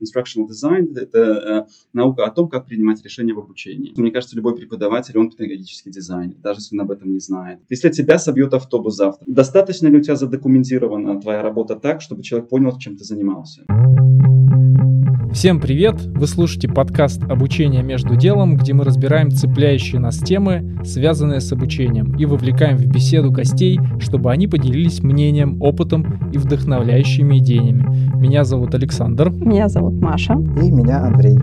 instructional design – это наука о том, как принимать решения в обучении. Мне кажется, любой преподаватель, он педагогический дизайнер, даже если он об этом не знает. Если тебя собьет автобус завтра, достаточно ли у тебя задокументирована твоя работа так, чтобы человек понял, чем ты занимался? Всем привет! Вы слушаете подкаст «Обучение между делом», где мы разбираем цепляющие нас темы, связанные с обучением, и вовлекаем в беседу гостей, чтобы они поделились мнением, опытом и вдохновляющими идеями. Меня зовут Александр. Меня зовут Маша. И меня Андрей.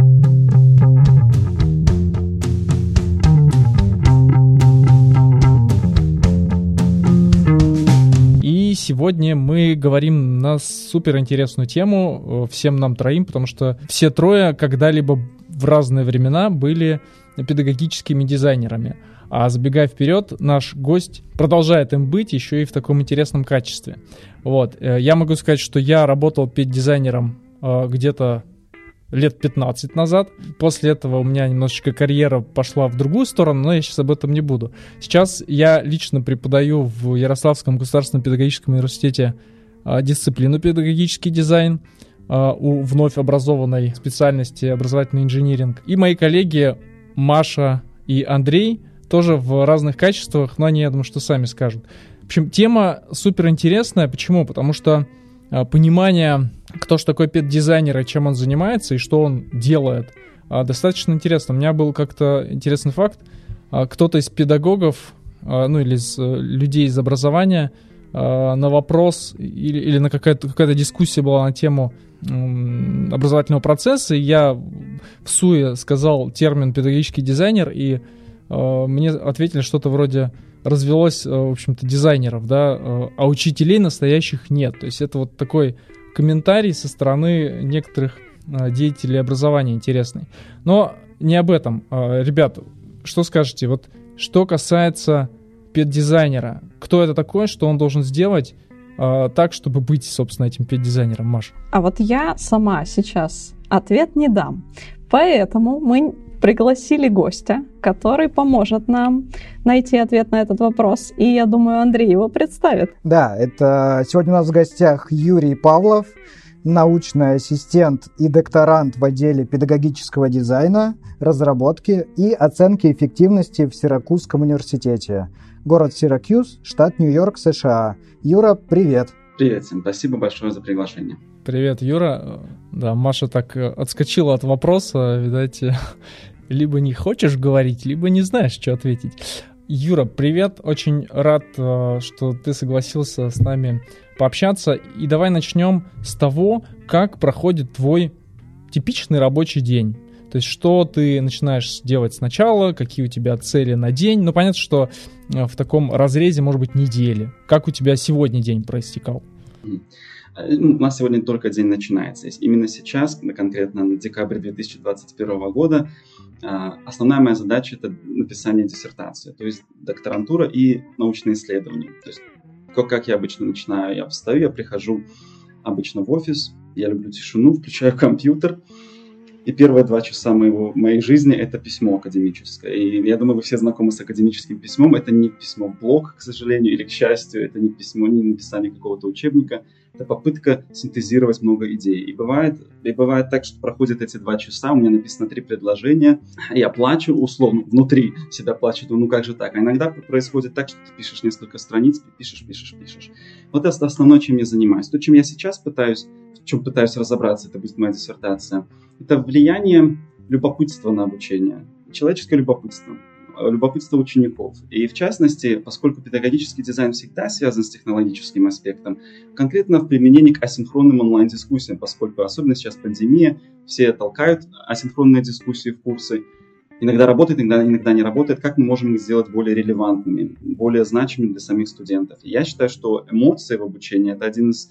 Сегодня мы говорим на супер интересную тему э, всем нам троим, потому что все трое когда-либо в разные времена были педагогическими дизайнерами. А забегая вперед, наш гость продолжает им быть еще и в таком интересном качестве. Вот. Э, я могу сказать, что я работал педдизайнером э, где-то лет 15 назад. После этого у меня немножечко карьера пошла в другую сторону, но я сейчас об этом не буду. Сейчас я лично преподаю в Ярославском государственном педагогическом университете а, дисциплину педагогический дизайн а, у вновь образованной специальности образовательный инжиниринг. И мои коллеги Маша и Андрей тоже в разных качествах, но они, я думаю, что сами скажут. В общем, тема супер интересная. Почему? Потому что а, понимание кто же такой пет-дизайнер и чем он занимается и что он делает. А, достаточно интересно. У меня был как-то интересный факт. А, кто-то из педагогов, а, ну или из э, людей из образования на вопрос или, или на какая-то какая дискуссия была на тему образовательного процесса, и я в СУЕ сказал термин педагогический дизайнер, и мне ответили что-то вроде развелось, в общем-то, дизайнеров, да, а учителей настоящих нет. То есть это вот такой комментарий со стороны некоторых а, деятелей образования интересный. Но не об этом. А, ребят, что скажете? Вот что касается педдизайнера, кто это такой, что он должен сделать а, так, чтобы быть, собственно, этим педдизайнером, Маш? А вот я сама сейчас ответ не дам. Поэтому мы пригласили гостя, который поможет нам найти ответ на этот вопрос. И я думаю, Андрей его представит. Да, это сегодня у нас в гостях Юрий Павлов, научный ассистент и докторант в отделе педагогического дизайна, разработки и оценки эффективности в Сиракузском университете. Город Сиракьюз, штат Нью-Йорк, США. Юра, привет! Привет всем, спасибо большое за приглашение. Привет, Юра. Да, Маша так э, отскочила от вопроса, видать, либо не хочешь говорить, либо не знаешь, что ответить. Юра, привет, очень рад, э, что ты согласился с нами пообщаться. И давай начнем с того, как проходит твой типичный рабочий день. То есть, что ты начинаешь делать сначала, какие у тебя цели на день. Ну, понятно, что э, в таком разрезе, может быть, недели. Как у тебя сегодня день проистекал? Э, у нас сегодня только день начинается. Именно сейчас, конкретно на декабрь 2021 года, а, основная моя задача – это написание диссертации, то есть докторантура и научные исследования. То есть как я обычно начинаю, я встаю, я прихожу обычно в офис, я люблю тишину, включаю компьютер, и первые два часа моего, моей жизни это письмо академическое. И я думаю, вы все знакомы с академическим письмом. Это не письмо в блог, к сожалению, или к счастью, это не письмо, не написание какого-то учебника – это попытка синтезировать много идей. И бывает, и бывает так, что проходят эти два часа, у меня написано три предложения, я плачу, условно, внутри себя плачу, ну как же так? А иногда происходит так, что ты пишешь несколько страниц, пишешь, пишешь, пишешь. Вот это основное, чем я занимаюсь. То, чем я сейчас пытаюсь, в чем пытаюсь разобраться, это будет моя диссертация, это влияние любопытства на обучение, человеческое любопытство. Любопытство учеников. И в частности, поскольку педагогический дизайн всегда связан с технологическим аспектом, конкретно в применении к асинхронным онлайн-дискуссиям, поскольку особенно сейчас пандемия, все толкают асинхронные дискуссии в курсы, иногда работает, иногда, иногда не работает, как мы можем их сделать более релевантными, более значимыми для самих студентов. Я считаю, что эмоции в обучении – это один из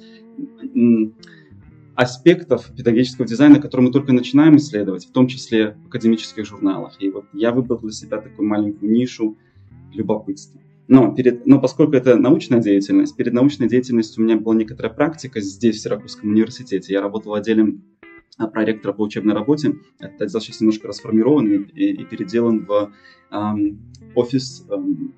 аспектов педагогического дизайна, которые мы только начинаем исследовать, в том числе в академических журналах. И вот я выбрал для себя такую маленькую нишу любопытства. Но, перед, но поскольку это научная деятельность, перед научной деятельностью у меня была некоторая практика здесь, в Сиракузском университете. Я работал отделом а, проректора по учебной работе. Этот отдел сейчас немножко расформирован и, и, и переделан в эм, офис эм,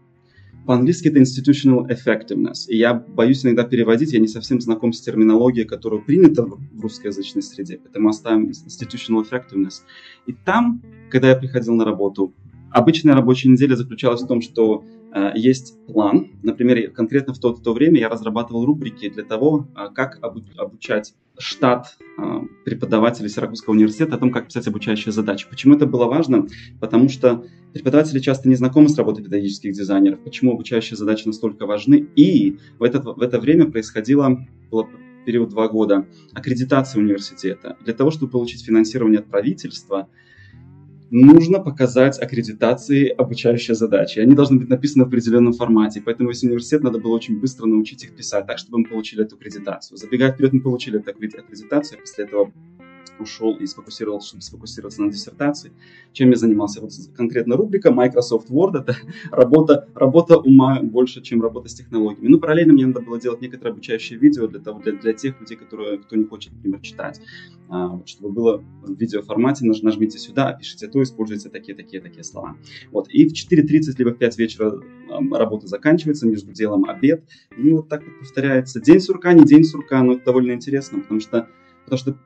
По-английски это institutional effectiveness. И я боюсь иногда переводить, я не совсем знаком с терминологией, которая принята в русскоязычной среде, поэтому оставим institutional effectiveness. И там, когда я приходил на работу, обычная рабочая неделя заключалась в том, что э, есть план. Например, конкретно в то, в то время я разрабатывал рубрики для того, э, как обучать штат э, преподавателей Сиракузского университета о том, как писать обучающие задачи. Почему это было важно? Потому что преподаватели часто не знакомы с работой педагогических дизайнеров. Почему обучающие задачи настолько важны? И в это, в это время происходило, было период два года, аккредитация университета. Для того, чтобы получить финансирование от правительства, нужно показать аккредитации обучающие задачи. Они должны быть написаны в определенном формате. Поэтому весь университет надо было очень быстро научить их писать так, чтобы мы получили эту аккредитацию. Забегая вперед, мы получили эту аккредитацию, после этого ушел и сфокусировался, чтобы сфокусироваться на диссертации. Чем я занимался? Вот конкретно рубрика Microsoft Word – это работа, работа ума больше, чем работа с технологиями. Ну, параллельно мне надо было делать некоторые обучающие видео для, того, для, для тех людей, которые, кто не хочет, например, читать. А, чтобы было в видеоформате, наж, нажмите сюда, пишите то, используйте такие, такие, такие слова. Вот. И в 4.30 либо в 5 вечера работа заканчивается, между делом обед. И вот так вот повторяется. День сурка, не день сурка, но это довольно интересно, потому что Потому что,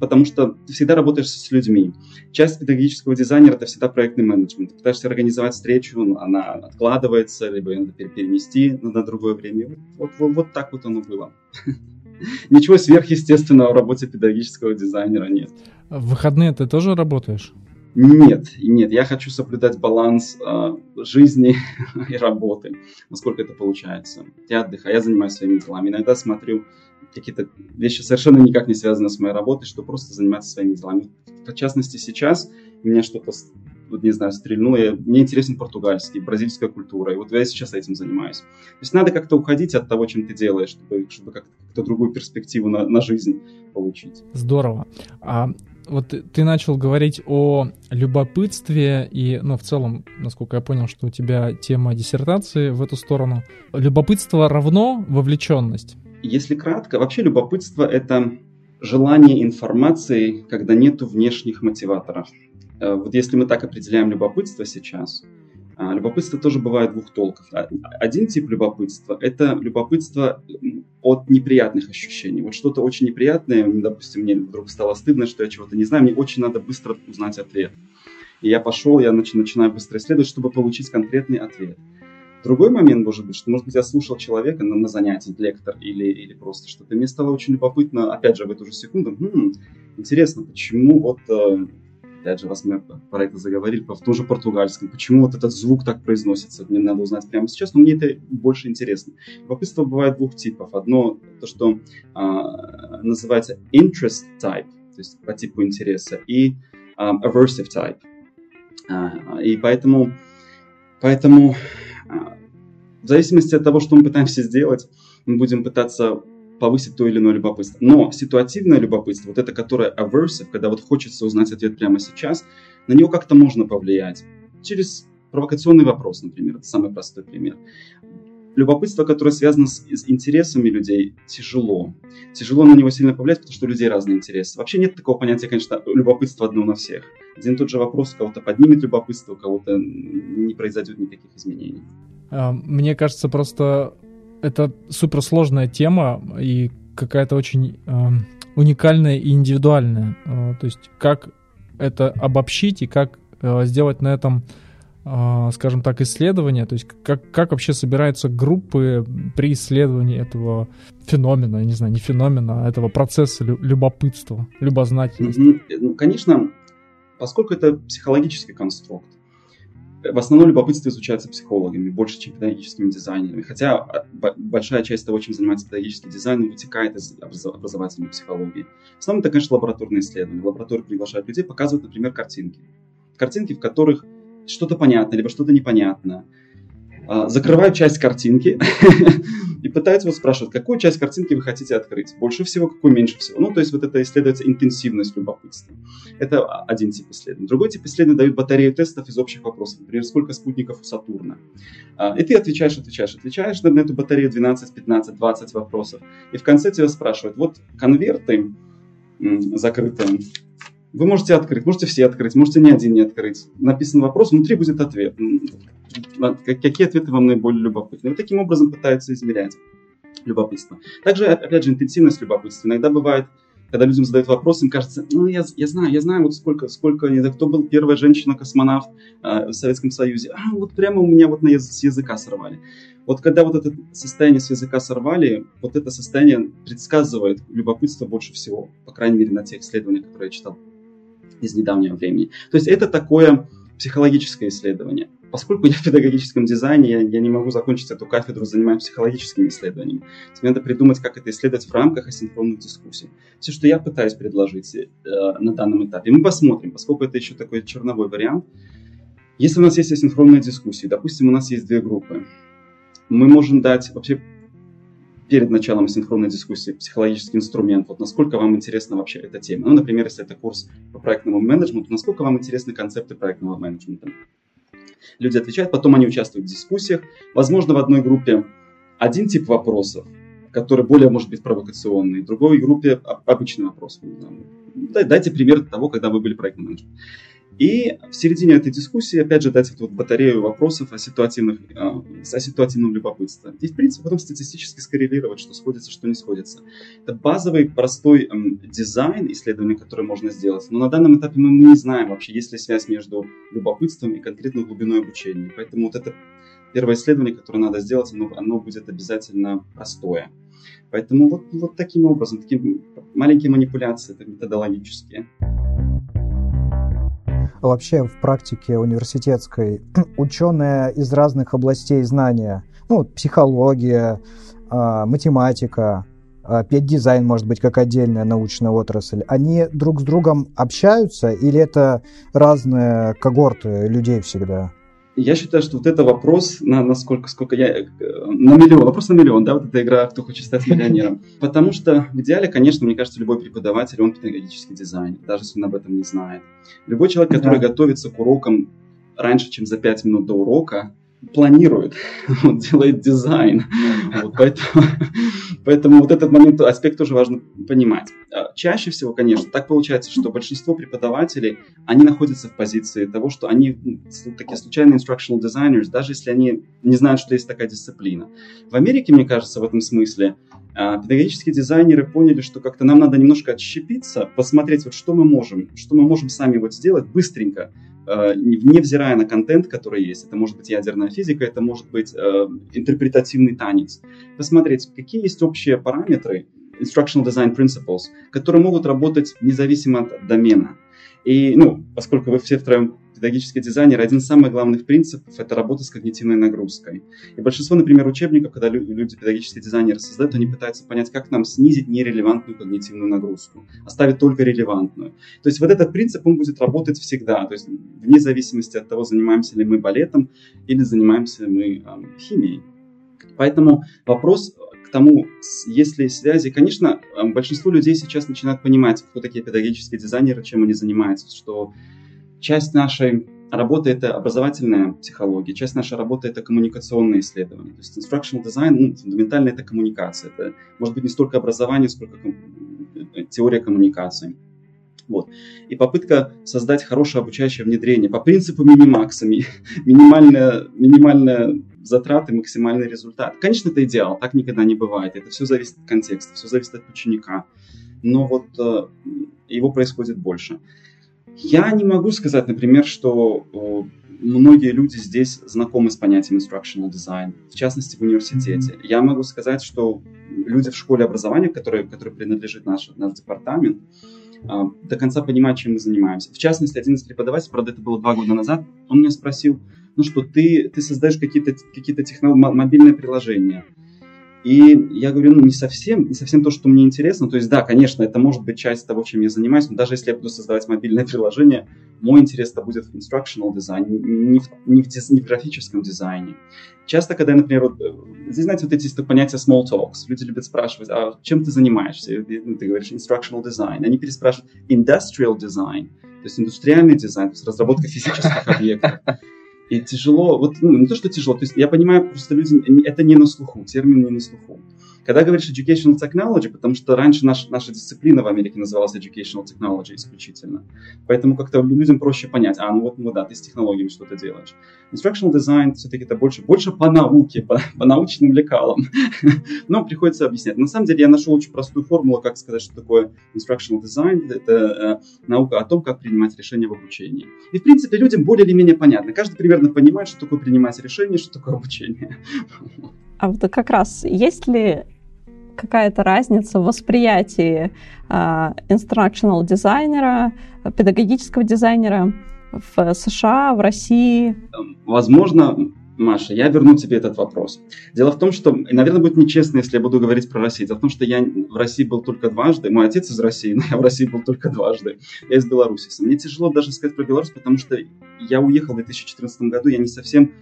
потому что ты всегда работаешь с людьми. Часть педагогического дизайнера – это всегда проектный менеджмент. Ты пытаешься организовать встречу, она откладывается, либо ее надо перенести на другое время. Вот, вот, вот так вот оно было. Ничего сверхъестественного в работе педагогического дизайнера нет. В выходные ты тоже работаешь? Нет, нет, я хочу соблюдать баланс э, жизни и работы, насколько это получается. Я отдыхаю, я занимаюсь своими делами. Иногда смотрю какие-то вещи совершенно никак не связаны с моей работой, что просто заниматься своими делами. В частности, сейчас меня что-то, вот не знаю, стрельнуло. Я, мне интересен португальский, бразильская культура, и вот я сейчас этим занимаюсь. То есть надо как-то уходить от того, чем ты делаешь, чтобы, чтобы как-то другую перспективу на, на жизнь получить. Здорово. А вот ты начал говорить о любопытстве и, ну, в целом, насколько я понял, что у тебя тема диссертации в эту сторону. Любопытство равно вовлеченность. Если кратко, вообще любопытство — это желание информации, когда нету внешних мотиваторов. Э, вот если мы так определяем любопытство сейчас, а, любопытство тоже бывает двух толков. А, один тип любопытства – это любопытство от неприятных ощущений. Вот что-то очень неприятное, допустим, мне вдруг стало стыдно, что я чего-то не знаю, мне очень надо быстро узнать ответ. И я пошел, я начинаю быстро исследовать, чтобы получить конкретный ответ. Другой момент может быть, что, может быть, я слушал человека на, на занятии, лектор или, или просто что-то. Мне стало очень любопытно, опять же, в эту же секунду, хм, интересно, почему вот, э, опять же, раз мы про это заговорили, в том же португальском, почему вот этот звук так произносится, мне надо узнать прямо сейчас, но мне это больше интересно. Любопытство бывает двух типов. Одно, то, что э, называется interest type, то есть по типу интереса, и э, aversive type. Э, и поэтому, поэтому в зависимости от того, что мы пытаемся сделать, мы будем пытаться повысить то или иное любопытство. Но ситуативное любопытство, вот это, которое aversive, когда вот хочется узнать ответ прямо сейчас, на него как-то можно повлиять. Через провокационный вопрос, например, это самый простой пример. Любопытство, которое связано с, с интересами людей, тяжело. Тяжело на него сильно повлиять, потому что у людей разные интересы. Вообще нет такого понятия, конечно, любопытство одно на всех. Один и тот же вопрос у кого-то поднимет любопытство, у кого-то не произойдет никаких изменений. А, мне кажется, просто это суперсложная тема и какая-то очень э, уникальная и индивидуальная. Э, то есть как это обобщить и как э, сделать на этом, э, скажем так, исследование. То есть как, как вообще собираются группы при исследовании этого феномена, я не знаю, не феномена, а этого процесса любопытства, любознательности. Ну, конечно, поскольку это психологический конструкт, в основном любопытство изучается психологами, больше, чем педагогическими дизайнерами. Хотя а, большая часть того, чем занимается педагогический дизайн, вытекает из образовательной психологии. В основном это, конечно, лабораторные исследования. Лаборатории приглашают людей, показывают, например, картинки. Картинки, в которых что-то понятно, либо что-то непонятно. А, закрывают часть картинки и пытаются вас спрашивать, какую часть картинки вы хотите открыть. Больше всего, какую меньше всего. Ну, то есть вот это исследуется интенсивность любопытства. Это один тип исследований. Другой тип исследований дают батарею тестов из общих вопросов. Например, сколько спутников у Сатурна. А, и ты отвечаешь, отвечаешь, отвечаешь на эту батарею 12, 15, 20 вопросов. И в конце тебя спрашивают, вот конверты закрытые, Вы можете открыть, можете все открыть, можете ни один не открыть. Написан вопрос, внутри будет ответ. Какие ответы вам наиболее любопытны? Вот таким образом пытаются измерять любопытство. Также, опять же, интенсивность любопытства. Иногда бывает, когда людям задают вопрос, им кажется, ну, я, я знаю, я знаю, вот сколько, сколько, кто был первая женщина-космонавт э, в Советском Союзе. А, вот прямо у меня вот на с языка сорвали. Вот когда вот это состояние с языка сорвали, вот это состояние предсказывает любопытство больше всего, по крайней мере, на тех исследованиях, которые я читал из недавнего времени. То есть это такое психологическое исследование. Поскольку я в педагогическом дизайне, я, я не могу закончить эту кафедру, занимаюсь психологическими исследованиями. Мне надо придумать, как это исследовать в рамках асинхронных дискуссий. Все, что я пытаюсь предложить э, на данном этапе. Мы посмотрим, поскольку это еще такой черновой вариант. Если у нас есть асинхронные дискуссии, допустим, у нас есть две группы, мы можем дать вообще перед началом синхронной дискуссии психологический инструмент, вот насколько вам интересна вообще эта тема. Ну, например, если это курс по проектному менеджменту, насколько вам интересны концепты проектного менеджмента. Люди отвечают, потом они участвуют в дискуссиях. Возможно, в одной группе один тип вопросов, который более может быть провокационный, в другой группе обычный вопрос. Дайте пример того, когда вы были проектным менеджером. И в середине этой дискуссии, опять же, дать вот батарею вопросов о, ситуативных, э, о ситуативном любопытстве. И, в принципе, потом статистически скоррелировать, что сходится, что не сходится. Это базовый, простой эм, дизайн исследования, который можно сделать. Но на данном этапе мы, не знаем вообще, есть ли связь между любопытством и конкретной глубиной обучения. Поэтому вот это первое исследование, которое надо сделать, оно, оно будет обязательно простое. Поэтому вот, вот таким образом, такие маленькие манипуляции, методологические вообще в практике университетской. Ученые из разных областей знания, ну, психология, а, математика, а, педдизайн, может быть, как отдельная научная отрасль, они друг с другом общаются или это разные когорты людей всегда? Я считаю, что вот это вопрос, на, на сколько, сколько я, э, на миллион, вопрос на миллион, да, вот эта игра «Кто хочет стать миллионером». Потому что в идеале, конечно, мне кажется, любой преподаватель, он педагогический дизайнер, даже если он об этом не знает. Любой человек, который да. готовится к урокам раньше, чем за 5 минут до урока, планирует, он делает дизайн. Вот, поэтому, поэтому вот этот момент, аспект тоже важно понимать. А, чаще всего, конечно, так получается, что большинство преподавателей, они находятся в позиции того, что они такие случайные instructional designers, даже если они не знают, что есть такая дисциплина. В Америке, мне кажется, в этом смысле а, педагогические дизайнеры поняли, что как-то нам надо немножко отщепиться, посмотреть, вот что мы можем, что мы можем сами вот сделать быстренько, невзирая на контент, который есть. Это может быть ядерная физика, это может быть э, интерпретативный танец. Посмотреть, какие есть общие параметры, instructional design principles, которые могут работать независимо от домена. И, ну, поскольку вы все втроем педагогический дизайнер, один из самых главных принципов – это работа с когнитивной нагрузкой. И большинство, например, учебников, когда люди, педагогические дизайнеры создают, они пытаются понять, как нам снизить нерелевантную когнитивную нагрузку, оставить только релевантную. То есть вот этот принцип, он будет работать всегда, то есть вне зависимости от того, занимаемся ли мы балетом или занимаемся мы э, химией. Поэтому вопрос к тому, есть ли связи. Конечно, большинство людей сейчас начинают понимать, кто такие педагогические дизайнеры, чем они занимаются, что часть нашей работы это образовательная психология, часть нашей работы это коммуникационные исследования. То есть instructional design, ну, фундаментально это коммуникация. Это может быть не столько образование, сколько э, теория коммуникации. Вот. И попытка создать хорошее обучающее внедрение по принципу минимакса, минимальная, минимальная затраты, максимальный результат. Конечно, это идеал, так никогда не бывает. Это все зависит от контекста, все зависит от ученика. Но вот э, его происходит больше. Я не могу сказать, например, что многие люди здесь знакомы с понятием instructional design, в частности в университете. Mm-hmm. Я могу сказать, что люди в школе образования, которые, которые принадлежит наш, наш департамент, а, до конца понимают, чем мы занимаемся. В частности, один из преподавателей, правда, это было два года назад, он меня спросил, ну что, ты, ты создаешь какие-то какие технологии, мобильные приложения, и я говорю, ну, не совсем, не совсем то, что мне интересно. То есть, да, конечно, это может быть часть того, чем я занимаюсь, но даже если я буду создавать мобильное приложение, мой интерес это будет в instructional дизайне, не в, не в, не в графическом дизайне. Часто, когда, например, вот, э, здесь, знаете, вот эти понятия small talks, люди любят спрашивать, а чем ты занимаешься? И, ну, ты говоришь instructional design. Они переспрашивают industrial design, то есть индустриальный дизайн, то есть разработка физических объектов. И тяжело, вот, ну, не то, что тяжело, то есть я понимаю, просто люди, это не на слуху, термин не на слуху. Когда говоришь educational technology, потому что раньше наш, наша дисциплина в Америке называлась educational technology исключительно. Поэтому как-то людям проще понять, а, ну вот, ну да, ты с технологиями что-то делаешь. Instructional design все-таки это больше, больше по науке, по, по научным лекалам. Но приходится объяснять. На самом деле я нашел очень простую формулу, как сказать, что такое instructional design. Это э, наука о том, как принимать решения в обучении. И, в принципе, людям более или менее понятно. Каждый примерно понимает, что такое принимать решение, что такое обучение. А вот как раз есть ли какая-то разница в восприятии э, instructional дизайнера, педагогического дизайнера в США, в России? Возможно, Маша, я верну тебе этот вопрос. Дело в том, что, наверное, будет нечестно, если я буду говорить про Россию. Дело в том, что я в России был только дважды. Мой отец из России, но я в России был только дважды. Я из Беларуси. Мне тяжело даже сказать про Беларусь, потому что я уехал в 2014 году, я не совсем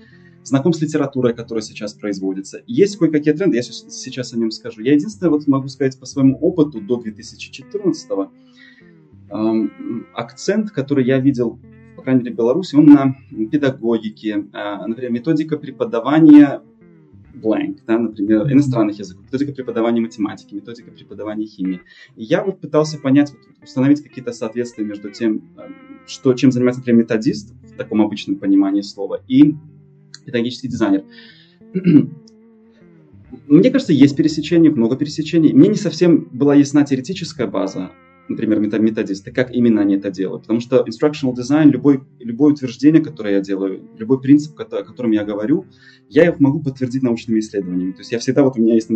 знаком с литературой, которая сейчас производится. Есть кое-какие тренды, я сейчас о нем скажу. Я единственное вот могу сказать по своему опыту до 2014 эм, акцент, который я видел, по крайней мере, в Беларуси, он на педагогике, э, например, методика преподавания blank, да, например, иностранных языков, методика преподавания математики, методика преподавания химии. И я вот пытался понять, вот, установить какие-то соответствия между тем, что, чем занимается, например, методист в таком обычном понимании слова, и педагогический дизайнер. Мне кажется, есть пересечения, много пересечений. Мне не совсем была ясна теоретическая база, например, методисты, как именно они это делают. Потому что instructional design, любой, любое утверждение, которое я делаю, любой принцип, о котором я говорю, я их могу подтвердить научными исследованиями. То есть я всегда, вот у меня есть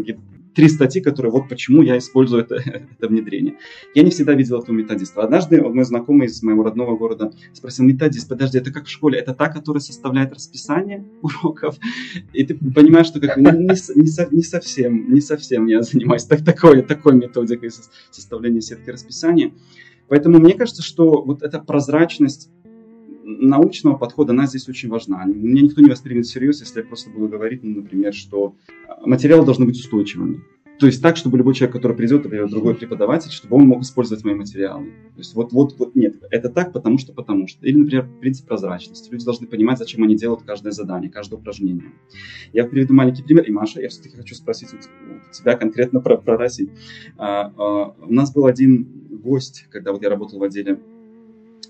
три статьи, которые вот почему я использую это, это внедрение. Я не всегда видел этого методиста. Однажды мой знакомый из моего родного города спросил, методист, подожди, это как в школе? Это та, которая составляет расписание уроков? И ты понимаешь, что как не, не, не совсем, не совсем я занимаюсь так, такой, такой методикой составления сетки расписания. Поэтому мне кажется, что вот эта прозрачность научного подхода, она здесь очень важна. Меня никто не воспримет всерьез, если я просто буду говорить, ну, например, что а, материалы должны быть устойчивыми. То есть так, чтобы любой человек, который придет, например, другой преподаватель, чтобы он мог использовать мои материалы. То есть вот, вот, вот нет, это так, потому что, потому что. Или, например, принцип прозрачности. Люди должны понимать, зачем они делают каждое задание, каждое упражнение. Я приведу маленький пример. И, Маша, я все-таки хочу спросить у тебя конкретно про, про Россию. А, а, у нас был один гость, когда вот я работал в отделе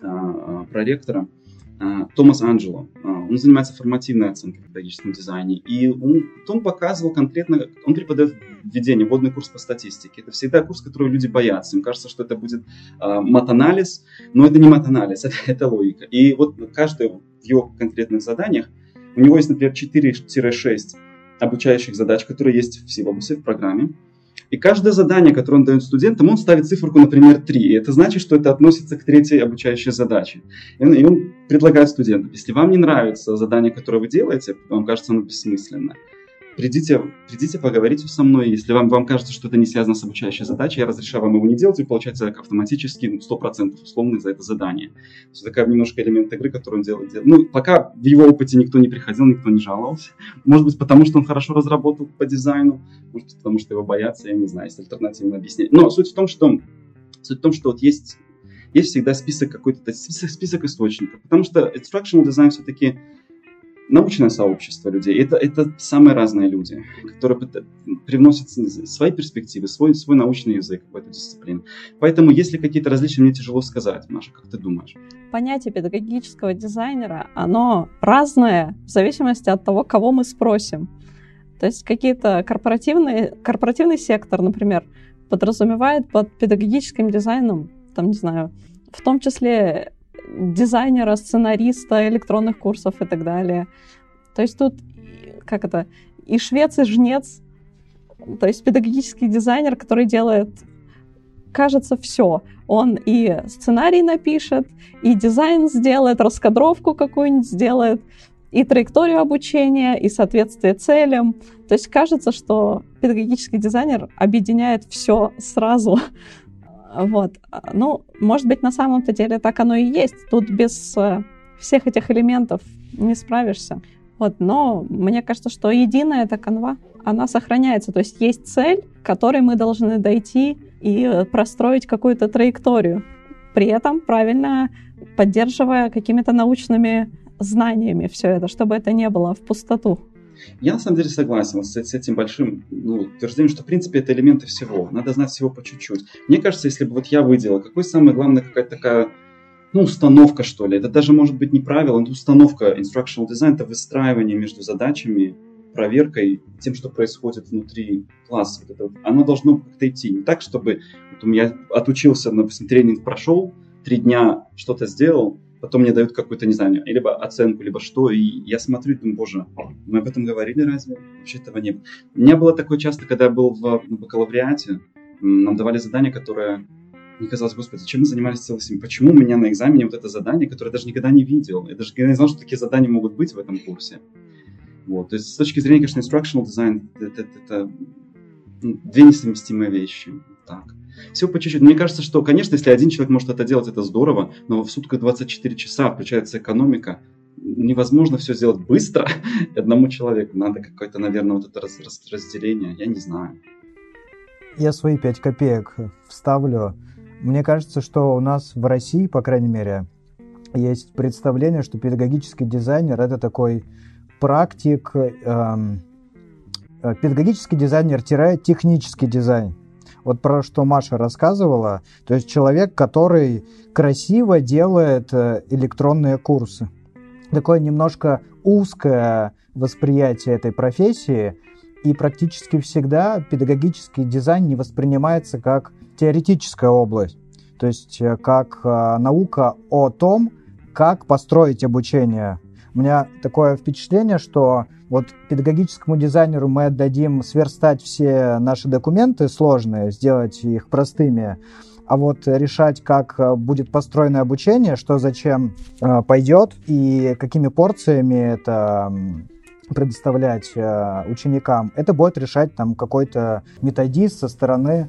а, а проректора, Томас Анджело. А, он занимается формативной оценкой в педагогическом дизайне. И он, он показывал конкретно, он преподает введение, вводный курс по статистике. Это всегда курс, который люди боятся. Им кажется, что это будет э, мат-анализ, но это не мат-анализ, это, это логика. И вот каждый в его конкретных заданиях, у него есть, например, 4-6 обучающих задач, которые есть в силабусе, в программе. И каждое задание, которое он дает студентам, он ставит циферку, например, 3. И это значит, что это относится к третьей обучающей задаче. И он, и он предлагает студентам, если вам не нравится задание, которое вы делаете, вам кажется оно бессмысленное, придите, придите, поговорите со мной. Если вам, вам кажется, что это не связано с обучающей задачей, я разрешаю вам его не делать, и получаете автоматически 100% условно за это задание. То есть такая немножко элемент игры, который он делает. Ну, пока в его опыте никто не приходил, никто не жаловался. Может быть, потому что он хорошо разработал по дизайну, может быть, потому что его боятся, я не знаю, есть альтернативное объяснение. Но суть в том, что, суть в том, что вот есть есть всегда список какой-то список, список источников, потому что instructional design все-таки научное сообщество людей. Это, это самые разные люди, которые привносят свои перспективы, свой, свой научный язык в эту дисциплину. Поэтому, если какие-то различия, мне тяжело сказать. Маша, как ты думаешь? Понятие педагогического дизайнера, оно разное в зависимости от того, кого мы спросим. То есть какие-то корпоративные, корпоративный сектор, например, подразумевает под педагогическим дизайном, там, не знаю, в том числе дизайнера, сценариста электронных курсов и так далее. То есть тут, как это, и швец, и жнец, то есть педагогический дизайнер, который делает, кажется, все. Он и сценарий напишет, и дизайн сделает, раскадровку какую-нибудь сделает, и траекторию обучения, и соответствие целям. То есть кажется, что педагогический дизайнер объединяет все сразу. Вот. Ну, может быть, на самом-то деле так оно и есть. Тут без э, всех этих элементов не справишься. Вот, но мне кажется, что единая эта канва, она сохраняется. То есть есть цель, к которой мы должны дойти и э, простроить какую-то траекторию. При этом правильно поддерживая какими-то научными знаниями все это, чтобы это не было в пустоту. Я на самом деле согласен с, с этим большим ну, утверждением, что в принципе это элементы всего. Надо знать всего по чуть-чуть. Мне кажется, если бы вот я выделил, какой самый главный какая-то такая ну, установка, что ли. Это даже может быть не правило, но установка instructional design, это выстраивание между задачами, проверкой, тем, что происходит внутри класса. Это, оно должно как-то идти. Не так, чтобы вот у меня отучился, допустим, тренинг прошел, три дня что-то сделал, потом мне дают какую-то, не знаю, либо оценку, либо что, и я смотрю думаю, боже, мы об этом говорили разве? Вообще этого не было. У меня было такое часто, когда я был в, на бакалавриате, нам давали задание, которое мне казалось, господи, зачем мы занимались целостью? Почему у меня на экзамене вот это задание, которое я даже никогда не видел? Я даже не знал, что такие задания могут быть в этом курсе. Вот. То есть с точки зрения, конечно, instructional design это, это, это две несовместимые вещи. Так. Все по чуть-чуть. Мне кажется, что, конечно, если один человек может это делать, это здорово, но в сутках 24 часа включается экономика, невозможно все сделать быстро одному человеку. Надо какое-то, наверное, вот это раз, раз, разделение. Я не знаю. Я свои 5 копеек вставлю. Мне кажется, что у нас в России, по крайней мере, есть представление, что педагогический дизайнер это такой практик, эм, э, педагогический дизайнер-технический дизайн. Вот про что Маша рассказывала, то есть человек, который красиво делает э, электронные курсы. Такое немножко узкое восприятие этой профессии, и практически всегда педагогический дизайн не воспринимается как теоретическая область, то есть э, как э, наука о том, как построить обучение. У меня такое впечатление, что вот педагогическому дизайнеру мы отдадим сверстать все наши документы сложные, сделать их простыми, а вот решать, как э, будет построено обучение, что зачем пойдет и какими порциями это предоставлять ученикам, это будет решать там какой-то методист со стороны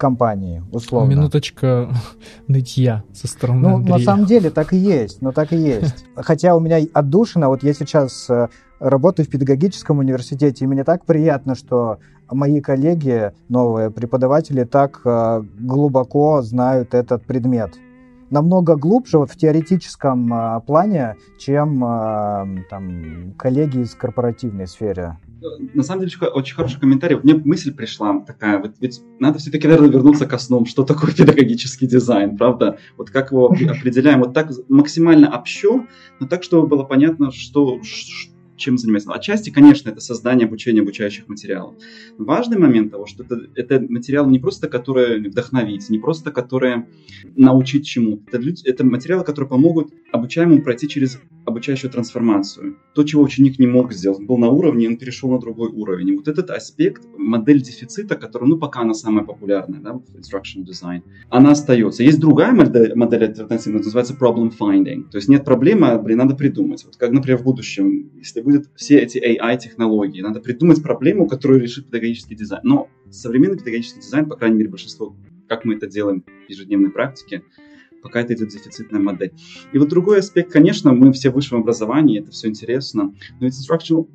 компании, условно. Минуточка нытья со стороны Ну, Андрея. на самом деле так и есть, но так и есть. Хотя у меня отдушина, вот я сейчас э, работаю в педагогическом университете, и мне так приятно, что мои коллеги, новые преподаватели, так э, глубоко знают этот предмет. Намного глубже вот в теоретическом э, плане, чем там, коллеги из корпоративной сферы на самом деле очень хороший комментарий. Мне мысль пришла такая, вот, ведь надо все-таки, наверное, вернуться к основам, что такое педагогический дизайн, правда? Вот как его определяем, вот так максимально общо, но так, чтобы было понятно, что, чем занимается. Отчасти, конечно, это создание обучения обучающих материалов. Но важный момент того, что это, это материалы не просто, которые вдохновить, не просто, которые научить чему. Это, это материалы, которые помогут обучаемому пройти через обучающую трансформацию. То, чего ученик не мог сделать, был на уровне, он перешел на другой уровень. И вот этот аспект, модель дефицита, которая, ну, пока она самая популярная, да, в instructional design, она остается. Есть другая модель, модель альтернативная, называется problem finding. То есть нет проблемы, а, блин, надо придумать. Вот как, например, в будущем, если будет все эти AI-технологии. Надо придумать проблему, которую решит педагогический дизайн. Но современный педагогический дизайн, по крайней мере, большинство, как мы это делаем в ежедневной практике, пока это идет дефицитная модель. И вот другой аспект, конечно, мы все в высшем образовании, это все интересно, но ведь instructional,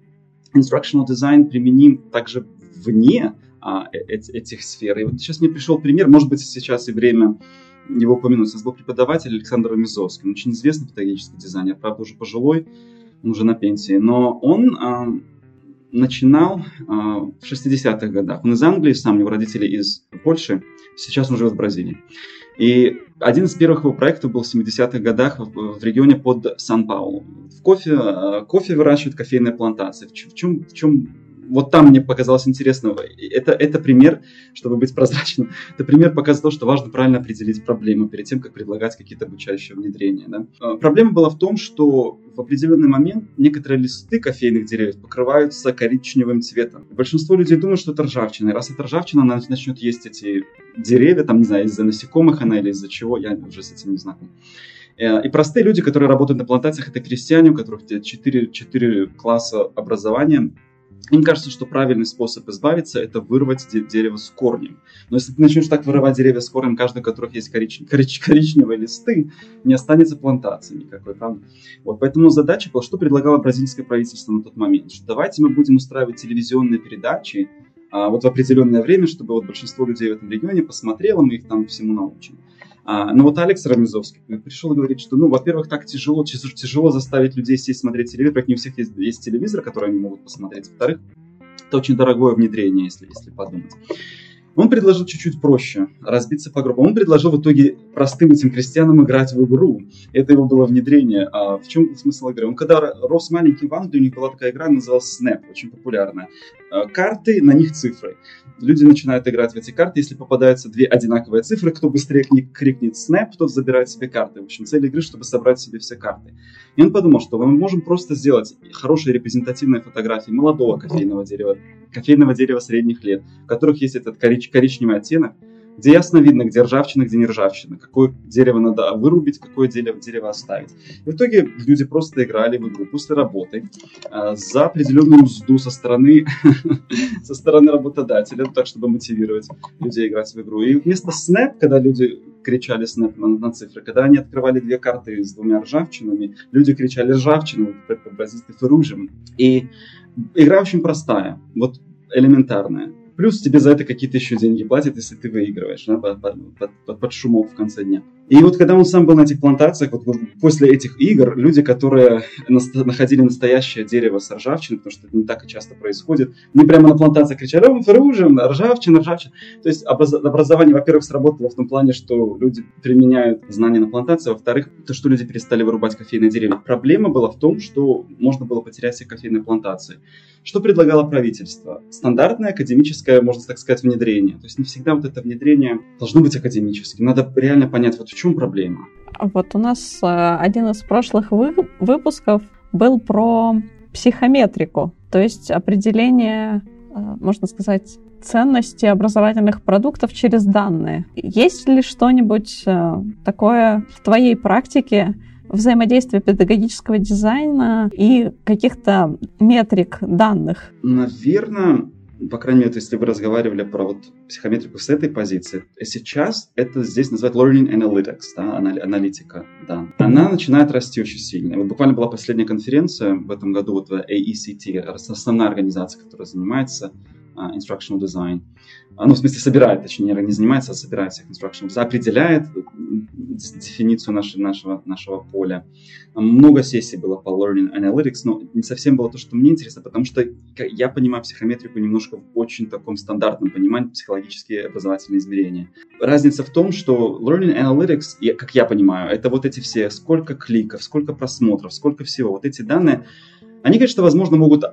instructional design применим также вне а, э, этих сфер. И вот сейчас мне пришел пример, может быть, сейчас и время его упомянуть. У нас был преподаватель Александр Мизовский, он очень известный педагогический дизайнер, правда, уже пожилой, он уже на пенсии, но он а, начинал а, в 60-х годах. Он из Англии, сам его родители из Польши, сейчас он живет в Бразилии. И один из первых его проектов был в 70-х годах в, в регионе под Сан-Паулу. В кофе, а, кофе выращивают кофейные плантации. В чем, в чем вот там мне показалось интересно. Это, это пример, чтобы быть прозрачным, это пример показывает то, что важно правильно определить проблему перед тем, как предлагать какие-то обучающие внедрения. Да? А, проблема была в том, что в определенный момент некоторые листы кофейных деревьев покрываются коричневым цветом. Большинство людей думают, что это ржавчина. И раз это ржавчина, она начнет есть эти деревья, там, не знаю, из-за насекомых она или из-за чего, я уже с этим не знаком. Э, и простые люди, которые работают на плантациях, это крестьяне, у которых 4, 4 класса образования, им кажется, что правильный способ избавиться – это вырвать дерево с корнем. Но если ты начнешь так вырывать деревья с корнем, каждый, у которых есть корич... Корич... коричневые листы, не останется плантации никакой, правда? Вот, поэтому задача была, что предлагало бразильское правительство на тот момент, что давайте мы будем устраивать телевизионные передачи а, вот в определенное время, чтобы вот большинство людей в этом регионе посмотрело, мы их там всему научим. А, но вот Алекс Рамизовский пришел и говорит, что, ну, во-первых, так тяжело, тяжело заставить людей сесть смотреть телевизор, как не у всех есть, есть телевизор, который они могут посмотреть. Во-вторых, это очень дорогое внедрение, если, если подумать. Он предложил чуть-чуть проще, разбиться по группам. Он предложил в итоге простым этим крестьянам играть в игру. Это его было внедрение. А в чем смысл игры? Он когда рос маленький в Англии, у них была такая игра, называлась Snap, очень популярная. А, карты, на них цифры. Люди начинают играть в эти карты, если попадаются две одинаковые цифры, кто быстрее крикнет Snap, тот забирает себе карты. В общем, цель игры, чтобы собрать себе все карты. И он подумал, что мы можем просто сделать хорошие репрезентативные фотографии молодого кофейного дерева, кофейного дерева средних лет, в которых есть этот корич- коричневый оттенок, где ясно видно, где ржавчина, где не ржавчина, какое дерево надо вырубить, какое дерево, дерево оставить. И в итоге люди просто играли в игру после работы э, за определенную мзду со стороны, со стороны работодателя, так, чтобы мотивировать людей играть в игру. И вместо Snap, когда люди кричали Snap на, на цифры, когда они открывали две карты с двумя ржавчинами, люди кричали ржавчину, по-бразильски феружем. И игра очень простая, вот элементарная. Плюс тебе за это какие-то еще деньги платят, если ты выигрываешь да, под, под, под, под шумок в конце дня. И вот когда он сам был на этих плантациях, вот после этих игр, люди, которые находили настоящее дерево с ржавчиной, потому что это не так и часто происходит, они прямо на плантациях кричали, о, оружием, ржавчина, ржавчина. То есть образование, во-первых, сработало в том плане, что люди применяют знания на плантации, во-вторых, то, что люди перестали вырубать кофейные деревья. Проблема была в том, что можно было потерять все кофейные плантации. Что предлагало правительство? Стандартное академическое, можно так сказать, внедрение. То есть не всегда вот это внедрение должно быть академическим. Надо реально понять, вот в чем проблема? Вот у нас э, один из прошлых вы, выпусков был про психометрику, то есть определение, э, можно сказать, ценности образовательных продуктов через данные. Есть ли что-нибудь э, такое в твоей практике, взаимодействия педагогического дизайна и каких-то метрик данных? Наверное, по крайней мере, если вы разговаривали про вот психометрику с этой позиции, сейчас это здесь называют learning analytics, да, аналитика, да. Она начинает расти очень сильно. Вот буквально была последняя конференция в этом году вот в AECT, основная организация, которая занимается instructional design. А, ну, в смысле, собирает, точнее, не занимается, а собирает всех instructional design, определяет дефиницию нашего, нашего, нашего поля. Много сессий было по learning analytics, но не совсем было то, что мне интересно, потому что я понимаю психометрику немножко в очень таком стандартном понимании психологические образовательные измерения. Разница в том, что learning analytics, как я понимаю, это вот эти все, сколько кликов, сколько просмотров, сколько всего, вот эти данные, они, конечно, возможно, могут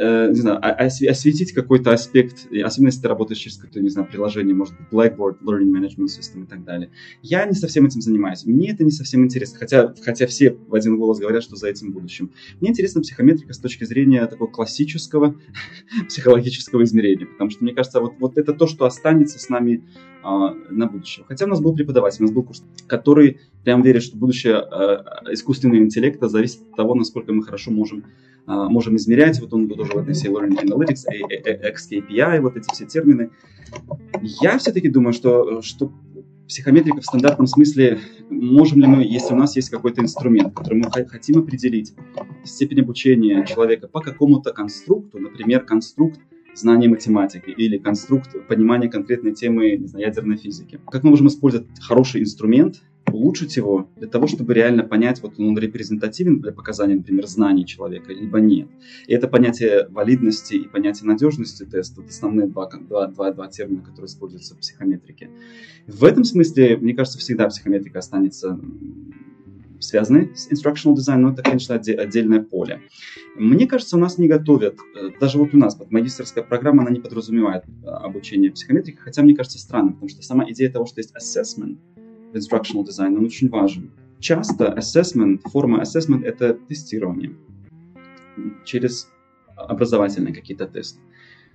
э, не знаю, осветить какой-то аспект, особенно если ты работаешь через какое-то, не знаю, приложение, может быть, Blackboard, Learning Management System и так далее. Я не совсем этим занимаюсь. Мне это не совсем интересно, хотя, хотя все в один голос говорят, что за этим будущим. Мне интересна психометрика с точки зрения такого классического психологического измерения, потому что, мне кажется, вот, вот это то, что останется с нами а, на будущее. Хотя у нас был преподаватель, у нас был курс, который прям верит, что будущее а, искусственного интеллекта зависит от того, насколько мы хорошо можем можем измерять, вот он тоже в этой всей Learning Analytics, XKPI, вот эти все термины. Я все-таки думаю, что, что психометрика в стандартном смысле, можем ли мы, если у нас есть какой-то инструмент, который мы хотим определить степень обучения человека по какому-то конструкту, например, конструкт знания математики или конструкт понимания конкретной темы не знаю, ядерной физики. Как мы можем использовать хороший инструмент, улучшить его для того, чтобы реально понять, вот он репрезентативен для показания, например, знаний человека, либо нет. И это понятие валидности и понятие надежности теста, это основные два, два, два, два термина, которые используются в психометрике. В этом смысле, мне кажется, всегда психометрика останется связаны с instructional design, но это, конечно, отдельное поле. Мне кажется, у нас не готовят, э, даже вот у нас, вот магистрская программа, она не подразумевает э, обучение психометрики, хотя мне кажется странным, потому что сама идея того, что есть assessment instructional design, он очень важен. Часто assessment, форма assessment – это тестирование через образовательные какие-то тесты.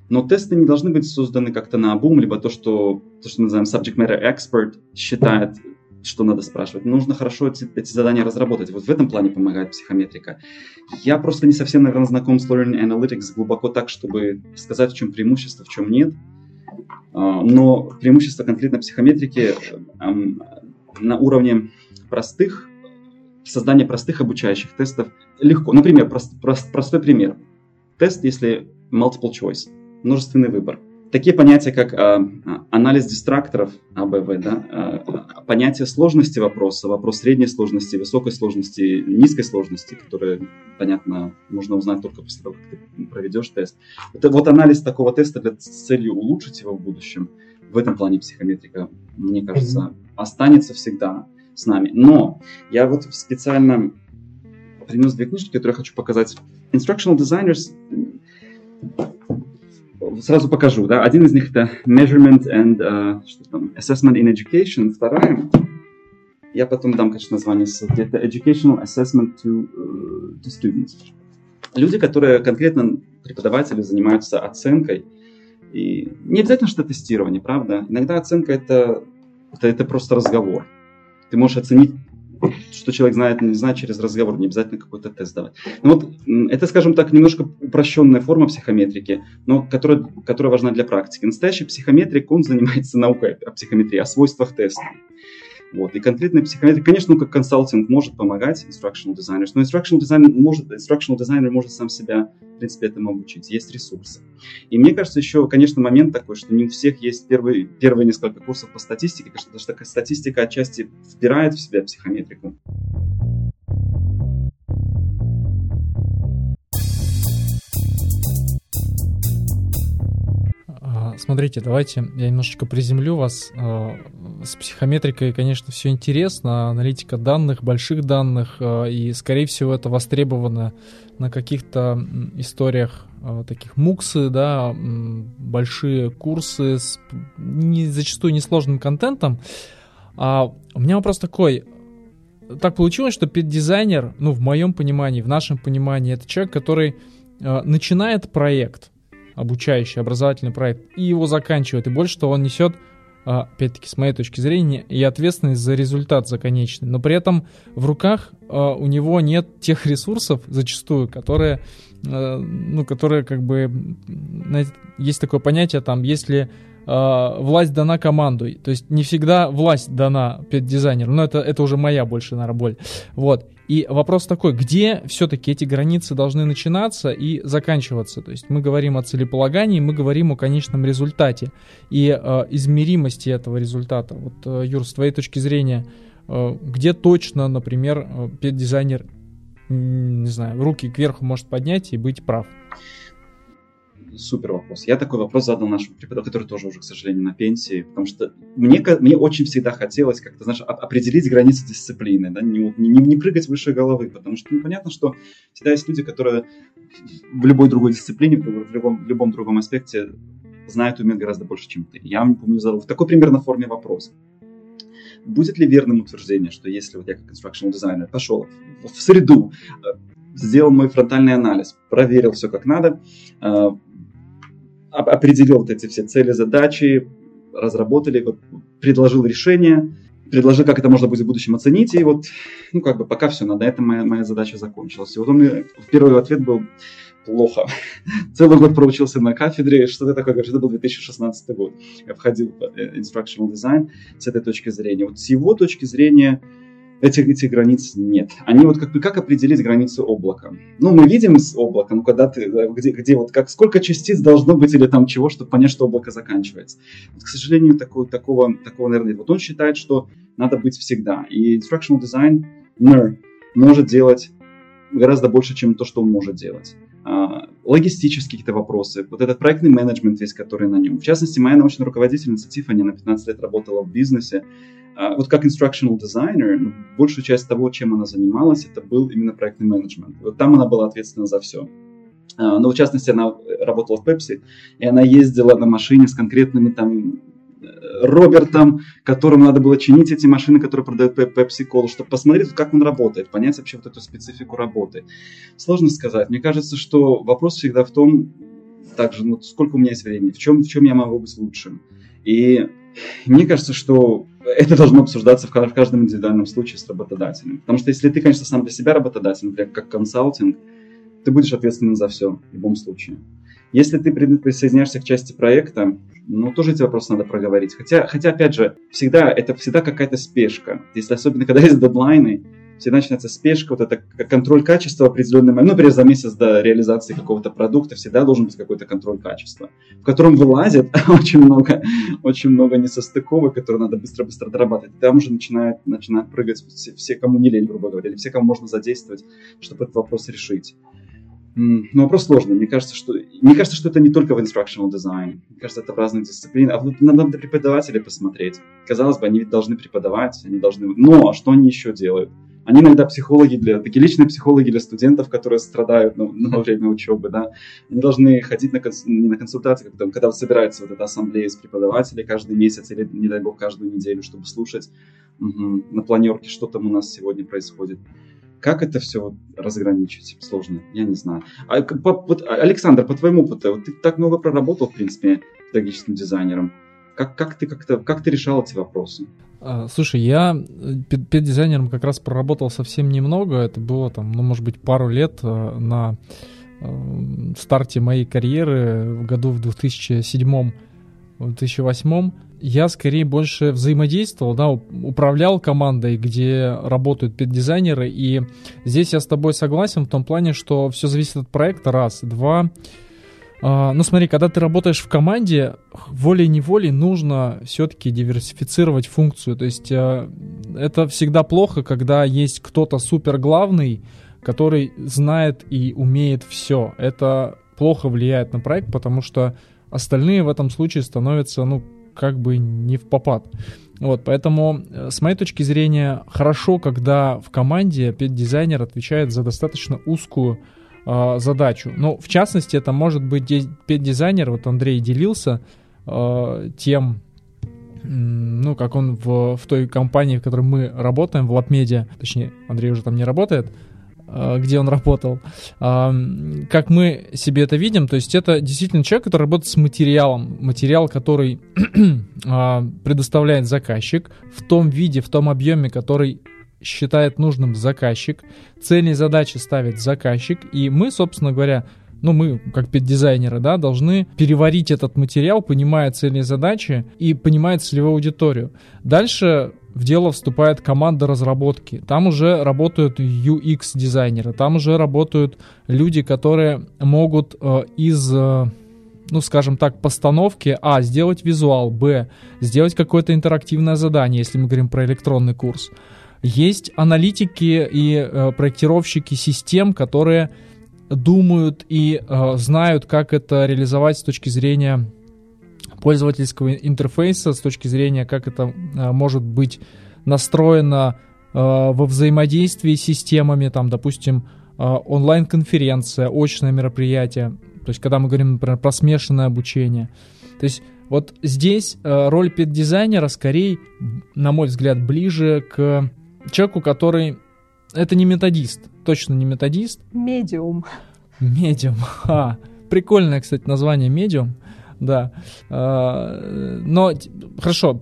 Но тесты не должны быть созданы как-то на обум, либо то, что, то, что мы называем subject matter expert, считает что надо спрашивать. Нужно хорошо эти, эти задания разработать. Вот в этом плане помогает психометрика. Я просто не совсем, наверное, знаком с Learning Analytics глубоко так, чтобы сказать, в чем преимущество, в чем нет. А, но преимущество конкретно психометрики на уровне простых, создания простых обучающих тестов легко. Например, прост, прост, простой пример. Тест, если multiple choice, множественный выбор. такие понятия, как э, анализ дистракторов АБВ, да, э, понятие сложности вопроса, вопрос средней сложности, высокой сложности, низкой сложности, которые, понятно, можно узнать только после того, как ты проведешь тест. Это вот анализ такого теста для, с целью улучшить его в будущем. В этом плане психометрика, мне кажется, останется всегда с нами. Но я вот специально принес две книжки, которые я хочу показать. Instructional Designers сразу покажу. Да? Один из них это Measurement and uh, что там, Assessment in Education. Вторая, я потом дам, конечно, название. Это Educational Assessment to, uh, to Students. Люди, которые конкретно преподаватели занимаются оценкой. И не обязательно, что тестирование, правда? Иногда оценка это, это, это просто разговор. Ты можешь оценить что человек знает, не знает через разговор, не обязательно какой-то тест давать. Ну вот это, скажем так, немножко упрощенная форма психометрики, но которая, которая важна для практики. Настоящий психометрик, он занимается наукой о психометрии, о свойствах теста. Вот. И конкретная психометрия, конечно, ну, как консалтинг может помогать instructional designers, но instructional designer может, instructional designer может сам себя, в принципе, этому обучить. Есть ресурсы. И мне кажется, еще, конечно, момент такой, что не у всех есть первые, первые несколько курсов по статистике, потому что статистика отчасти вбирает в себя психометрику. Смотрите, давайте я немножечко приземлю вас. А, с психометрикой, конечно, все интересно. Аналитика данных, больших данных. А, и, скорее всего, это востребовано на каких-то историях а, таких муксы, да, большие курсы с не, зачастую несложным контентом. А у меня вопрос такой. Так получилось, что дизайнер, ну, в моем понимании, в нашем понимании, это человек, который начинает проект – обучающий, образовательный проект, и его заканчивает. И больше того, он несет, а, опять-таки, с моей точки зрения, и ответственность за результат, за конечный. Но при этом в руках а, у него нет тех ресурсов, зачастую, которые, а, ну, которые как бы, есть такое понятие, там, если власть дана команду. То есть не всегда власть дана дизайнеру, но это, это уже моя больше, наверное, боль. Вот. И вопрос такой, где все-таки эти границы должны начинаться и заканчиваться? То есть мы говорим о целеполагании, мы говорим о конечном результате и э, измеримости этого результата. Вот, э, Юр, с твоей точки зрения, э, где точно, например, э, дизайнер, не знаю, руки кверху может поднять и быть прав? Супер вопрос. Я такой вопрос задал нашему преподавателю, который тоже уже, к сожалению, на пенсии, потому что мне, мне очень всегда хотелось как-то, знаешь, определить границы дисциплины, да, не, не, не прыгать выше головы, потому что ну, понятно, что всегда есть люди, которые в любой другой дисциплине, в любом, в любом другом аспекте знают и умеют гораздо больше, чем ты. Я, помню, задал в такой примерно форме вопрос. Будет ли верным утверждение, что если вот я как instructional дизайнер пошел в, среду, э, сделал мой фронтальный анализ, проверил все как надо, э, определил вот эти все цели, задачи, разработали, вот, предложил решение, предложил, как это можно будет в будущем оценить, и вот, ну, как бы пока все, на этом моя, моя задача закончилась. И вот он мне, первый ответ был плохо. Целый год проучился на кафедре, что ты такое говоришь, это был 2016 год. Я входил в э, instructional design с этой точки зрения. Вот с его точки зрения, этих, этих границ нет. Они вот как как определить границы облака? Ну, мы видим с облака, ну, когда ты, где, где вот как, сколько частиц должно быть или там чего, чтобы понять, что облако заканчивается. Вот, к сожалению, такого, такого, такого, наверное, нет. Вот он считает, что надо быть всегда. И instructional designer может делать гораздо больше, чем то, что он может делать. А, логистические какие-то вопросы, вот этот проектный менеджмент весь, который на нем. В частности, моя научная руководительница Тиффани на 15 лет работала в бизнесе, вот как instructional designer, ну, большую часть того, чем она занималась, это был именно проектный менеджмент. Вот там она была ответственна за все. А, но в частности, она работала в Pepsi, и она ездила на машине с конкретными там э, Робертом, которому надо было чинить эти машины, которые продают Pepsi Cola, чтобы посмотреть, как он работает, понять вообще вот эту специфику работы. Сложно сказать. Мне кажется, что вопрос всегда в том, также, ну, сколько у меня есть времени, в чем, в чем я могу быть лучшим. И мне кажется, что это должно обсуждаться в каждом индивидуальном случае с работодателем. Потому что если ты, конечно, сам для себя работодатель, например, как консалтинг, ты будешь ответственен за все в любом случае. Если ты присоединяешься к части проекта, ну, тоже эти вопросы надо проговорить. Хотя, хотя опять же, всегда, это всегда какая-то спешка. Если особенно, когда есть дедлайны, всегда начинается спешка, вот это контроль качества определенный момент, ну, например, за месяц до реализации какого-то продукта всегда должен быть какой-то контроль качества, в котором вылазит очень много, очень много несостыковок, которые надо быстро-быстро дорабатывать. Там уже начинает, начинают прыгать все, все, кому не лень, грубо говоря, или все, кому можно задействовать, чтобы этот вопрос решить. Но вопрос сложный. Мне кажется, что, мне кажется, что это не только в instructional design. Мне кажется, это в разных дисциплинах. А вот надо на преподавателей посмотреть. Казалось бы, они ведь должны преподавать, они должны... Но что они еще делают? Они иногда психологи для, такие личные психологи для студентов, которые страдают ну, во время учебы, да. Они должны ходить на, не на консультации, когда, когда вот собирается вот эта ассамблея из преподавателей каждый месяц или, не дай бог, каждую неделю, чтобы слушать угу, на планерке, что там у нас сегодня происходит. Как это все разграничить? Сложно, я не знаю. А, по, вот, Александр, по твоему опыту, вот ты так много проработал, в принципе, педагогическим дизайнером. Как, как, ты, как, как ты решал эти вопросы? А, слушай, я э, педдизайнером как раз проработал совсем немного. Это было там, ну, может быть, пару лет э, на э, старте моей карьеры в году в 2007-2008. Я скорее больше взаимодействовал, да, управлял командой, где работают педдизайнеры. И здесь я с тобой согласен в том плане, что все зависит от проекта, раз. Два, ну смотри, когда ты работаешь в команде, волей-неволей нужно все-таки диверсифицировать функцию. То есть а, это всегда плохо, когда есть кто-то супер главный, который знает и умеет все. Это плохо влияет на проект, потому что остальные в этом случае становятся, ну, как бы не в попад. Вот, поэтому, э, с моей точки зрения, хорошо, когда в команде дизайнер отвечает за достаточно узкую э, задачу. Ну, в частности, это может быть дизайнер, вот Андрей делился э, тем, ну, как он в, в той компании, в которой мы работаем, в LabMedia, точнее, Андрей уже там не работает, э, где он работал, э, как мы себе это видим, то есть это действительно человек, который работает с материалом, материал, который предоставляет заказчик в том виде, в том объеме, который считает нужным заказчик, цели и задачи ставит заказчик, и мы, собственно говоря, ну, мы, как педдизайнеры, да, должны переварить этот материал, понимая цели и задачи и понимая целевую аудиторию. Дальше в дело вступает команда разработки. Там уже работают UX-дизайнеры, там уже работают люди, которые могут э, из... Э, ну, скажем так, постановки, а, сделать визуал, б, сделать какое-то интерактивное задание, если мы говорим про электронный курс. Есть аналитики и э, проектировщики систем, которые думают и э, знают, как это реализовать с точки зрения пользовательского интерфейса, с точки зрения, как это э, может быть настроено э, во взаимодействии с системами, там, допустим, э, онлайн-конференция, очное мероприятие, то есть когда мы говорим, например, про смешанное обучение. То есть вот здесь э, роль педдизайнера скорее, на мой взгляд, ближе к человеку, который... Это не методист, точно не методист. Медиум. Медиум, а, прикольное, кстати, название медиум, да. А, но, хорошо,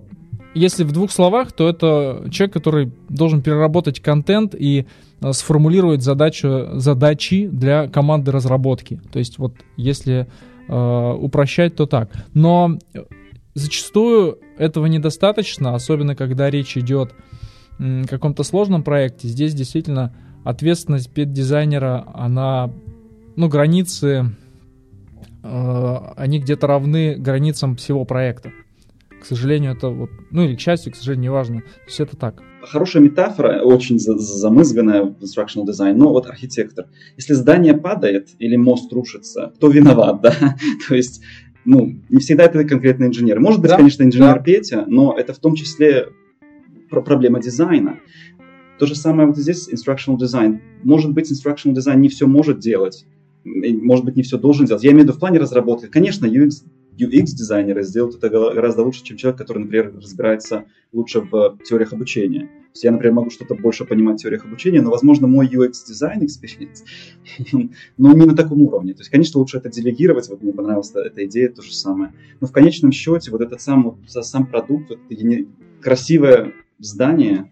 если в двух словах, то это человек, который должен переработать контент и а, сформулировать задачу, задачи для команды разработки. То есть вот если э, упрощать, то так. Но зачастую этого недостаточно, особенно когда речь идет каком-то сложном проекте, здесь действительно ответственность педдизайнера, она, ну, границы, э, они где-то равны границам всего проекта. К сожалению, это вот, ну или к счастью, к сожалению, неважно. То есть это так. Хорошая метафора, очень замызганная в instructional design, но вот архитектор. Если здание падает или мост рушится, кто виноват, да? То есть ну, не всегда это конкретно инженер. Может быть, да, конечно, инженер да. Петя, но это в том числе проблема дизайна. То же самое вот здесь instructional design. Может быть, instructional design не все может делать, может быть, не все должен делать. Я имею в виду в плане разработки. Конечно, UX, UX-дизайнеры сделают это гораздо лучше, чем человек, который, например, разбирается лучше в теориях обучения. То есть я, например, могу что-то больше понимать в теориях обучения, но, возможно, мой UX-дизайн experience, но не на таком уровне. То есть, конечно, лучше это делегировать. Вот мне понравилась эта идея, то же самое. Но в конечном счете вот этот сам, сам продукт, вот, красивое здание,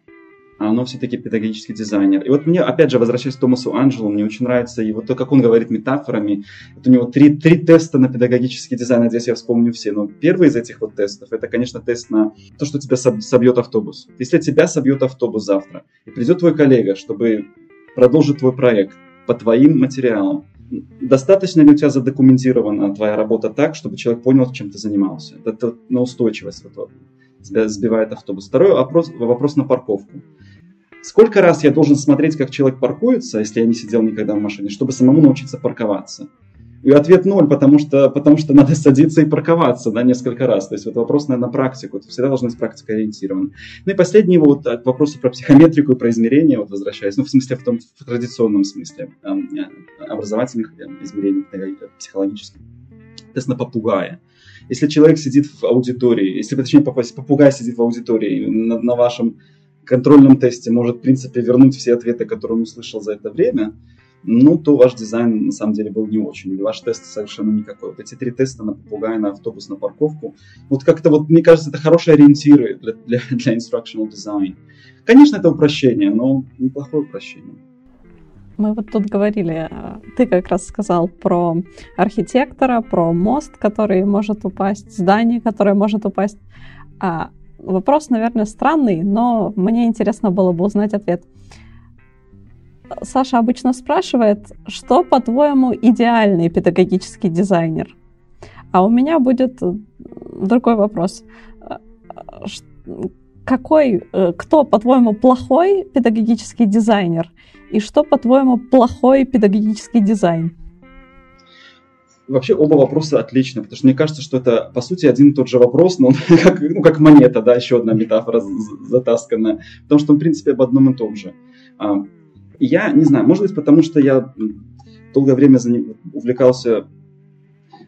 а оно все-таки педагогический дизайнер. И вот мне, опять же, возвращаясь к Томасу Анджелу, мне очень нравится его то, как он говорит метафорами. Вот у него три, три теста на педагогический дизайн, надеюсь, я вспомню все. Но первый из этих вот тестов, это, конечно, тест на то, что тебя собьет автобус. Если тебя собьет автобус завтра, и придет твой коллега, чтобы продолжить твой проект по твоим материалам, достаточно ли у тебя задокументирована твоя работа так, чтобы человек понял, чем ты занимался? Это на устойчивость вот, тебя сбивает автобус. Второй вопрос, вопрос на парковку. Сколько раз я должен смотреть, как человек паркуется, если я не сидел никогда в машине, чтобы самому научиться парковаться? И ответ ноль, потому что, потому что надо садиться и парковаться да, несколько раз. То есть вот вопрос, наверное, на практику. Это всегда должна быть практика ориентирована. Ну и последний вот от вопроса про психометрику и про измерения, вот возвращаясь, ну в смысле, в том в традиционном смысле, э, образовательных измерений, психологических. Тест на попугая. Если человек сидит в аудитории, если, точнее, попугай сидит в аудитории на, на вашем контрольном тесте может, в принципе, вернуть все ответы, которые он услышал за это время, ну, то ваш дизайн на самом деле был не очень, или ваш тест совершенно никакой. Вот эти три теста на попугая, на автобус, на парковку, вот как-то вот, мне кажется, это хорошие ориентиры для, для, для instructional design. Конечно, это упрощение, но неплохое упрощение. Мы вот тут говорили, ты как раз сказал про архитектора, про мост, который может упасть, здание, которое может упасть. А вопрос, наверное, странный, но мне интересно было бы узнать ответ. Саша обычно спрашивает, что, по-твоему, идеальный педагогический дизайнер? А у меня будет другой вопрос. Какой, э, кто, по-твоему, плохой педагогический дизайнер? И что, по-твоему, плохой педагогический дизайн? Вообще оба вопроса отличны, потому что мне кажется, что это по сути один и тот же вопрос, но он как, ну, как монета, да, еще одна метафора затасканная, потому что он, в принципе, об одном и том же. А, я не знаю, может быть, потому что я долгое время увлекался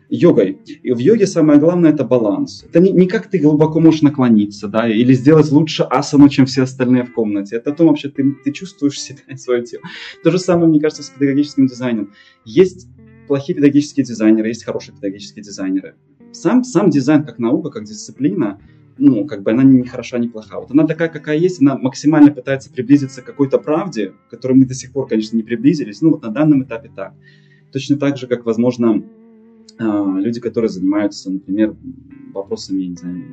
йогой. И в йоге самое главное это баланс. Это не, не как ты глубоко можешь наклониться, да, или сделать лучше асану, чем все остальные в комнате. Это о том вообще ты, ты чувствуешь себя и свое тело. То же самое, мне кажется, с педагогическим дизайном. Есть плохие педагогические дизайнеры, есть хорошие педагогические дизайнеры. Сам, сам дизайн как наука, как дисциплина, ну, как бы она не хороша, не плоха. Вот она такая, какая есть, она максимально пытается приблизиться к какой-то правде, к которой мы до сих пор, конечно, не приблизились, ну, вот на данном этапе так. Точно так же, как, возможно, люди, которые занимаются, например, вопросами, не знаю,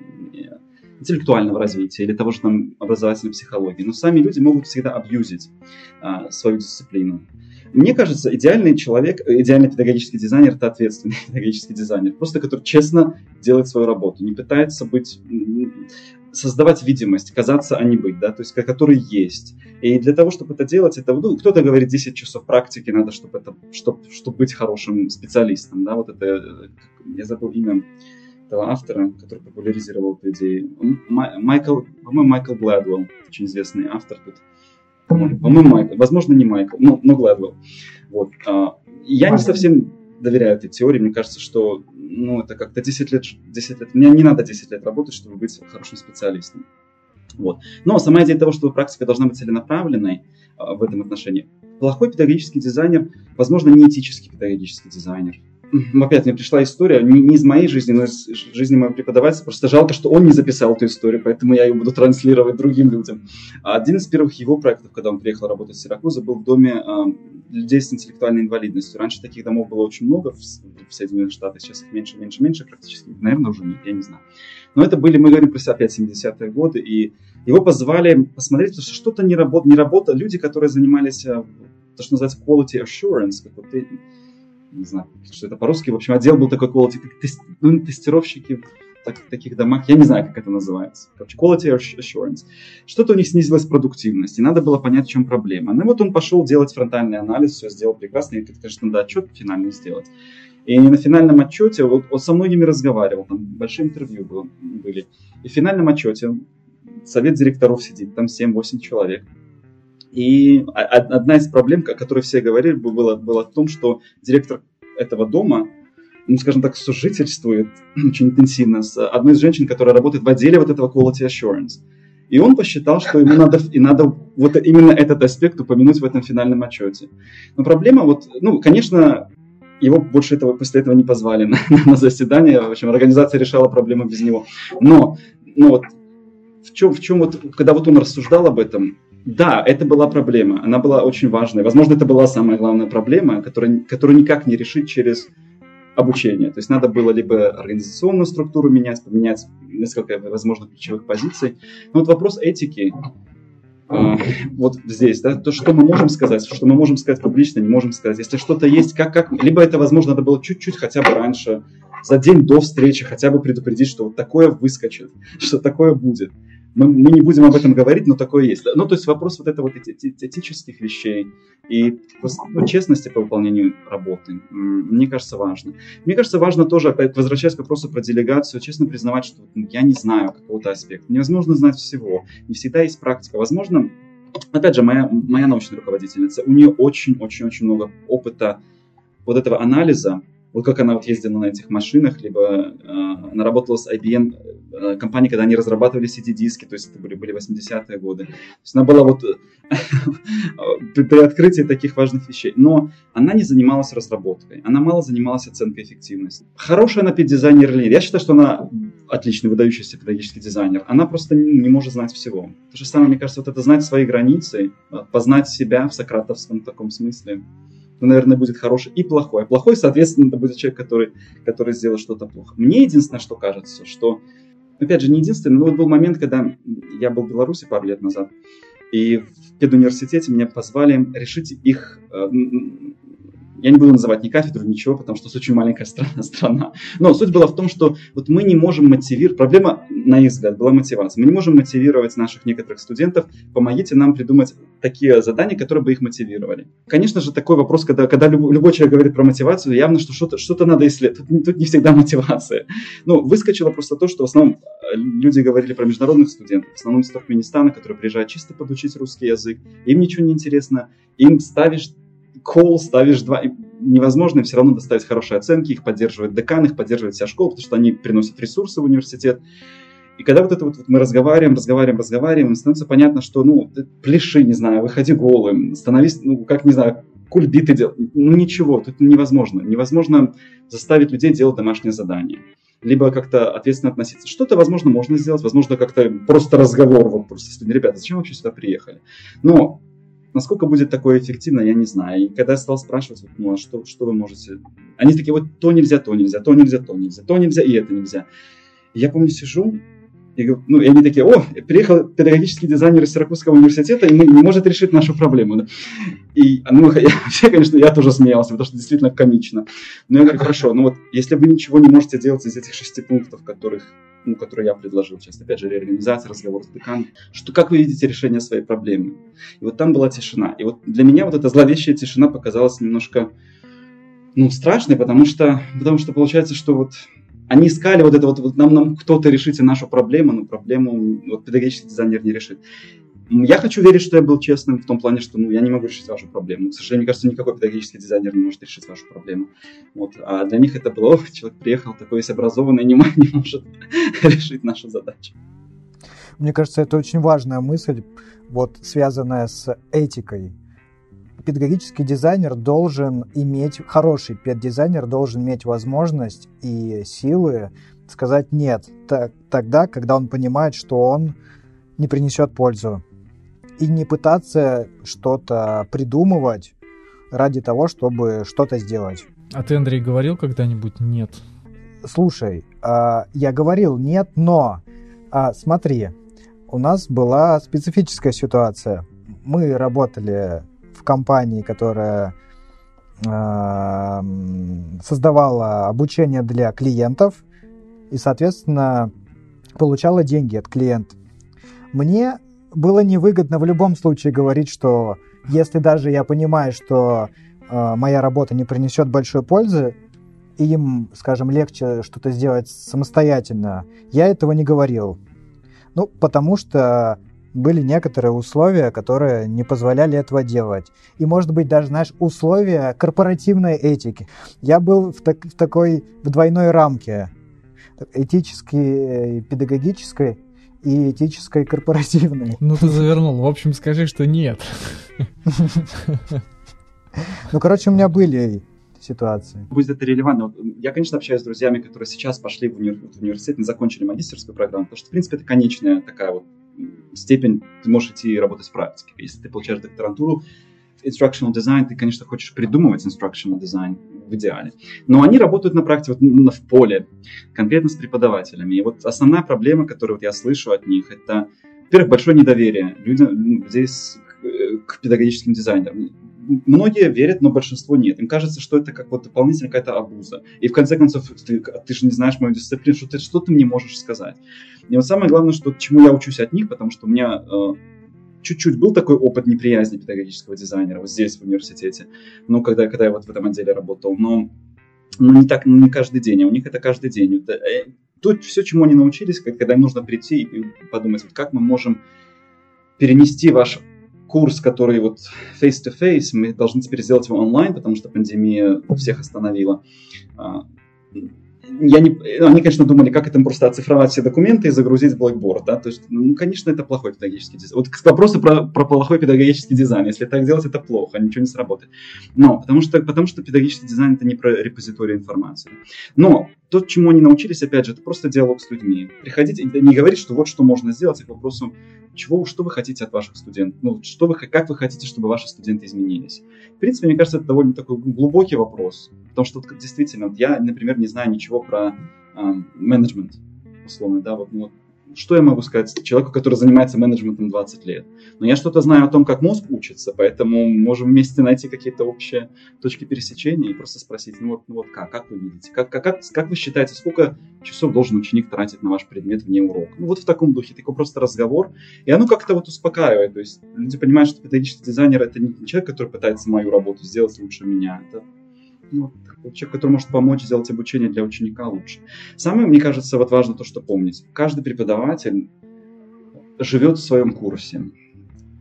интеллектуального развития или того же там образовательной психологии. Но сами люди могут всегда абьюзить а, свою дисциплину. Мне кажется, идеальный человек, идеальный педагогический дизайнер – это ответственный педагогический дизайнер, просто который честно делает свою работу, не пытается быть создавать видимость, казаться, а не быть, да, то есть который есть. И для того, чтобы это делать, это, ну, кто-то говорит 10 часов практики, надо, чтобы это, чтобы, чтобы быть хорошим специалистом, да, вот это, я забыл имя этого автора, который популяризировал эту идею. Майкл, по-моему, Майкл Гладвелл, очень известный автор тут. По-моему, по-моему Майкл, возможно, не Майкл, но, но Гладвелл. Вот. А, я не совсем доверяю этой теории, мне кажется, что ну, это как-то 10 лет, 10 лет, мне не надо 10 лет работать, чтобы быть хорошим специалистом. Вот. Но сама идея того, что практика должна быть целенаправленной а, в этом отношении. Плохой педагогический дизайнер, возможно, не этический педагогический дизайнер опять мне пришла история, не, не из моей жизни, но из жизни моего преподавателя. Просто жалко, что он не записал эту историю, поэтому я ее буду транслировать другим людям. Один из первых его проектов, когда он приехал работать в Сиракузы, был в доме э, людей с интеллектуальной инвалидностью. Раньше таких домов было очень много в, в Соединенных Штатах, сейчас их меньше, меньше, меньше практически. Наверное, уже нет, я не знаю. Но это были, мы говорим про опять 70-е годы, и его позвали посмотреть, потому что что-то не, работ, не работало. Люди, которые занимались э, то, что называется quality assurance, как вот не знаю, что это по-русски, в общем, отдел был такой quality, тест, ну, тестировщики так, таких домах, я не знаю, как это называется, короче, quality assurance. Что-то у них снизилась продуктивность, и надо было понять, в чем проблема. Ну вот он пошел делать фронтальный анализ, все сделал прекрасно, и, конечно, надо отчет финальный сделать. И на финальном отчете, вот он со многими разговаривал, там большие интервью было, были, и в финальном отчете совет директоров сидит, там 7-8 человек, и одна из проблем, о которой все говорили, было, было в том, что директор этого дома, ну, скажем так, сожительствует очень интенсивно с одной из женщин, которая работает в отделе вот этого quality assurance. И он посчитал, что ему надо, и надо вот именно этот аспект упомянуть в этом финальном отчете. Но проблема вот, ну, конечно, его больше этого, после этого не позвали на, на заседание. В общем, организация решала проблему без него. Но, но вот в чем, в чем вот, когда вот он рассуждал об этом, Да, это была проблема. Она была очень важная. Возможно, это была самая главная проблема, которая, которую никак не решить через обучение. То есть надо было либо организационную структуру менять, поменять несколько, возможно, ключевых позиций. Но вот вопрос этики, э, вот здесь, да, то, что мы можем сказать, что мы можем сказать публично, не можем сказать. Если что-то есть, как, как, либо это, возможно, надо было чуть-чуть хотя бы раньше, за день до встречи хотя бы предупредить, что вот такое выскочит, что такое будет мы, мы не будем об этом говорить, но такое есть. Ну, то есть вопрос вот этого вот этических вещей и ну, честности по выполнению работы, мне кажется, важно. Мне кажется, важно тоже, опять возвращаясь к вопросу про делегацию, честно признавать, что ну, я не знаю какого-то аспекта. Невозможно знать всего. Не всегда есть практика. Возможно, опять же, моя, моя научная руководительница, у нее очень-очень-очень много опыта вот этого анализа, вот как она вот ездила на этих машинах, либо э, она работала с IBM э, компанией, когда они разрабатывали CD-диски, то есть это были, были 80-е годы. То есть она была вот при, при открытии таких важных вещей. Но она не занималась разработкой, она мало занималась оценкой эффективности. Хорошая она педизайнер или нет? Я считаю, что она отличный, выдающийся педагогический дизайнер. Она просто не, может знать всего. То же самое, мне кажется, вот это знать свои границы, познать себя в сократовском таком смысле ну, наверное, будет хороший и плохой. А плохой, соответственно, это будет человек, который, который сделал что-то плохо. Мне единственное, что кажется, что, опять же, не единственное, но вот был момент, когда я был в Беларуси пару лет назад, и в педуниверситете меня позвали решить их э, я не буду называть ни кафедру, ничего, потому что это очень маленькая страна, страна. Но суть была в том, что вот мы не можем мотивировать, проблема, на их взгляд, была мотивация. Мы не можем мотивировать наших некоторых студентов, помогите нам придумать такие задания, которые бы их мотивировали. Конечно же, такой вопрос, когда, когда любой человек говорит про мотивацию, явно, что что-то, что-то надо исследовать. Тут, тут не всегда мотивация. Ну, выскочило просто то, что в основном э, люди говорили про международных студентов, в основном из Туркменистана, которые приезжают чисто подучить русский язык, им ничего не интересно, им ставишь call ставишь два, невозможно все равно доставить хорошие оценки, их поддерживает декан, их поддерживает вся школа, потому что они приносят ресурсы в университет. И когда вот это вот, вот мы разговариваем, разговариваем, разговариваем, становится понятно, что, ну, пляши, не знаю, выходи голым, становись, ну, как, не знаю, кульбиты делать. Ну, ничего, тут невозможно. Невозможно заставить людей делать домашнее задание. Либо как-то ответственно относиться. Что-то, возможно, можно сделать, возможно, как-то просто разговор, вот просто с людьми, ребята, зачем вообще сюда приехали? Но Насколько будет такое эффективно, я не знаю. И когда я стал спрашивать, ну, а что, что вы можете... Они такие, вот то нельзя, то нельзя, то нельзя, то нельзя, то нельзя, и это нельзя. И я помню, сижу, и, ну, и они такие, о, приехал педагогический дизайнер из Сиракузского университета, и не может решить нашу проблему. И, ну, я, вообще, конечно, я тоже смеялся, потому что действительно комично. Но я говорю, хорошо, ну вот, если вы ничего не можете делать из этих шести пунктов, которых ну, который я предложил сейчас, опять же, реорганизация, разговор с деканом, что как вы видите решение своей проблемы. И вот там была тишина. И вот для меня вот эта зловещая тишина показалась немножко, ну, страшной, потому что, потому что получается, что вот они искали вот это вот, вот нам, нам кто-то решите нашу проблему, но проблему вот педагогический дизайнер не решит. Я хочу верить, что я был честным в том плане, что ну, я не могу решить вашу проблему. К сожалению, мне кажется, никакой педагогический дизайнер не может решить вашу проблему. Вот. А для них это было, человек приехал такой весь образованный, не, не может решить нашу задачу. Мне кажется, это очень важная мысль, вот связанная с этикой. Педагогический дизайнер должен иметь, хороший педдизайнер должен иметь возможность и силы сказать нет так, тогда, когда он понимает, что он не принесет пользу и не пытаться что-то придумывать ради того, чтобы что-то сделать. А ты, Андрей, говорил когда-нибудь «нет»? Слушай, э, я говорил «нет», но э, смотри, у нас была специфическая ситуация. Мы работали в компании, которая э, создавала обучение для клиентов и, соответственно, получала деньги от клиентов. Мне было невыгодно в любом случае говорить, что если даже я понимаю, что э, моя работа не принесет большой пользы, и им, скажем, легче что-то сделать самостоятельно, я этого не говорил. Ну, потому что были некоторые условия, которые не позволяли этого делать. И, может быть, даже, знаешь, условия корпоративной этики. Я был в, так, в такой в двойной рамке этической, педагогической и этической корпоративной. Ну ты завернул. В общем, скажи, что нет. Ну, короче, у меня были ситуации. Будет это релевантно. Я, конечно, общаюсь с друзьями, которые сейчас пошли в, универ... в университет, не закончили магистерскую программу, потому что, в принципе, это конечная такая вот степень ты можешь идти работать в практике. Если ты получаешь докторантуру, instructional design, ты, конечно, хочешь придумывать instructional design в идеале. Но они работают на практике, вот, в поле, конкретно с преподавателями. И вот основная проблема, которую вот я слышу от них, это, во-первых, большое недоверие людям, здесь к педагогическим дизайнерам. Многие верят, но большинство нет. Им кажется, что это как вот дополнительная какая-то обуза. И в конце концов, ты, ты же не знаешь мою дисциплину, что ты, что ты мне можешь сказать. И вот самое главное, что, чему я учусь от них, потому что у меня э, чуть-чуть был такой опыт неприязни педагогического дизайнера вот здесь, в университете, ну, когда, когда я вот в этом отделе работал, но ну, не так, ну, не каждый день, а у них это каждый день. Это, то, все, чему они научились, когда им нужно прийти и подумать, вот как мы можем перенести ваш курс, который вот face-to-face, мы должны теперь сделать его онлайн, потому что пандемия всех остановила. Я не, они, конечно, думали, как это просто оцифровать все документы и загрузить в Blackboard. Да? То есть, ну, конечно, это плохой педагогический дизайн. Вот к вопросу про, про плохой педагогический дизайн. Если так делать, это плохо, ничего не сработает. Но потому что, потому что педагогический дизайн это не про репозиторию информации. Но то, чему они научились, опять же, это просто диалог с людьми. Приходить, не говорить, что вот что можно сделать, а к вопросу, чего, что вы хотите от ваших студентов, ну, что вы, как вы хотите, чтобы ваши студенты изменились. В принципе, мне кажется, это довольно такой глубокий вопрос, потому что действительно, я, например, не знаю ничего про менеджмент, условно, да, вот, ну, вот что я могу сказать человеку, который занимается менеджментом 20 лет? Но я что-то знаю о том, как мозг учится, поэтому можем вместе найти какие-то общие точки пересечения и просто спросить, ну вот, ну вот как, как вы видите, как, как, как, как вы считаете, сколько часов должен ученик тратить на ваш предмет вне урока? Ну вот в таком духе, такой просто разговор, и оно как-то вот успокаивает, то есть люди понимают, что педагогический дизайнер это не человек, который пытается мою работу сделать лучше меня, это ну, человек, который может помочь сделать обучение для ученика лучше. Самое, мне кажется, вот важно то, что помнить. Каждый преподаватель живет в своем курсе.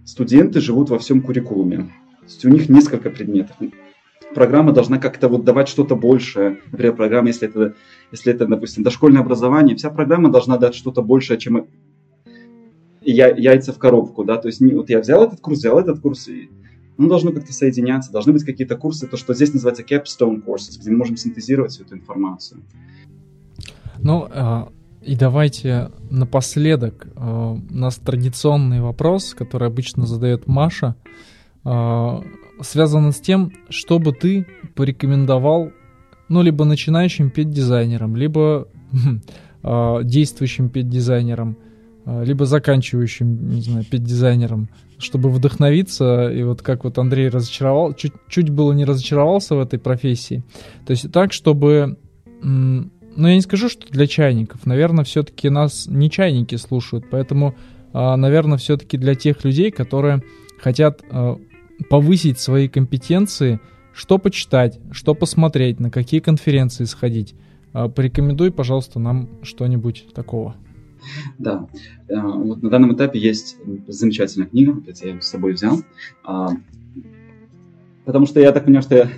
Студенты живут во всем куррикулуме. То есть у них несколько предметов. Программа должна как-то вот давать что-то большее. Например, программа, если это, если это, допустим, дошкольное образование, вся программа должна дать что-то большее, чем я, яйца в коробку, да, то есть вот я взял этот курс, взял этот курс, и оно должно как-то соединяться, должны быть какие-то курсы, то, что здесь называется capstone courses, где мы можем синтезировать всю эту информацию. Ну, э, и давайте напоследок э, у нас традиционный вопрос, который обычно задает Маша, э, связан с тем, что бы ты порекомендовал, ну, либо начинающим пет-дизайнерам, либо действующим пет-дизайнерам, э, либо заканчивающим, не знаю, пет-дизайнерам, чтобы вдохновиться, и вот как вот Андрей разочаровал, чуть, чуть было не разочаровался в этой профессии. То есть так, чтобы... Ну, я не скажу, что для чайников. Наверное, все-таки нас не чайники слушают, поэтому, а, наверное, все-таки для тех людей, которые хотят а, повысить свои компетенции, что почитать, что посмотреть, на какие конференции сходить. А, порекомендуй, пожалуйста, нам что-нибудь такого. Да, э, вот на данном этапе есть замечательная книга, опять я ее с собой взял, а, потому что я так понимаю, что я э,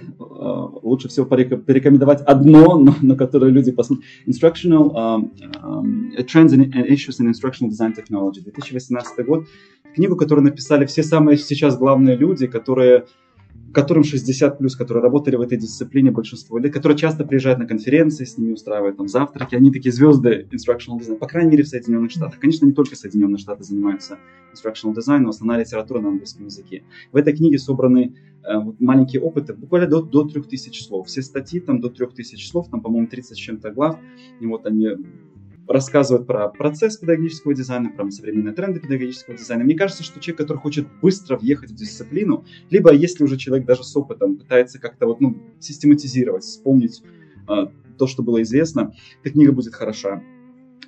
лучше всего порекомендовать одно, но на которое люди посмотрят. Instructional uh, um, Trends and Issues in Instructional Design Technology, 2018 год. Книгу, которую написали все самые сейчас главные люди, которые которым 60 плюс, которые работали в этой дисциплине большинство лет, которые часто приезжают на конференции, с ними устраивают там завтраки, они такие звезды instructional design, по крайней мере в Соединенных Штатах. Конечно, не только Соединенные Штаты занимаются instructional design, но основная литература на английском языке. В этой книге собраны э, маленькие опыты, буквально до, до 3000 слов. Все статьи там до 3000 слов, там, по-моему, 30 с чем-то глав, и вот они рассказывают про процесс педагогического дизайна, про современные тренды педагогического дизайна. Мне кажется, что человек, который хочет быстро въехать в дисциплину, либо если уже человек даже с опытом пытается как-то вот, ну, систематизировать, вспомнить э, то, что было известно, эта книга будет хороша.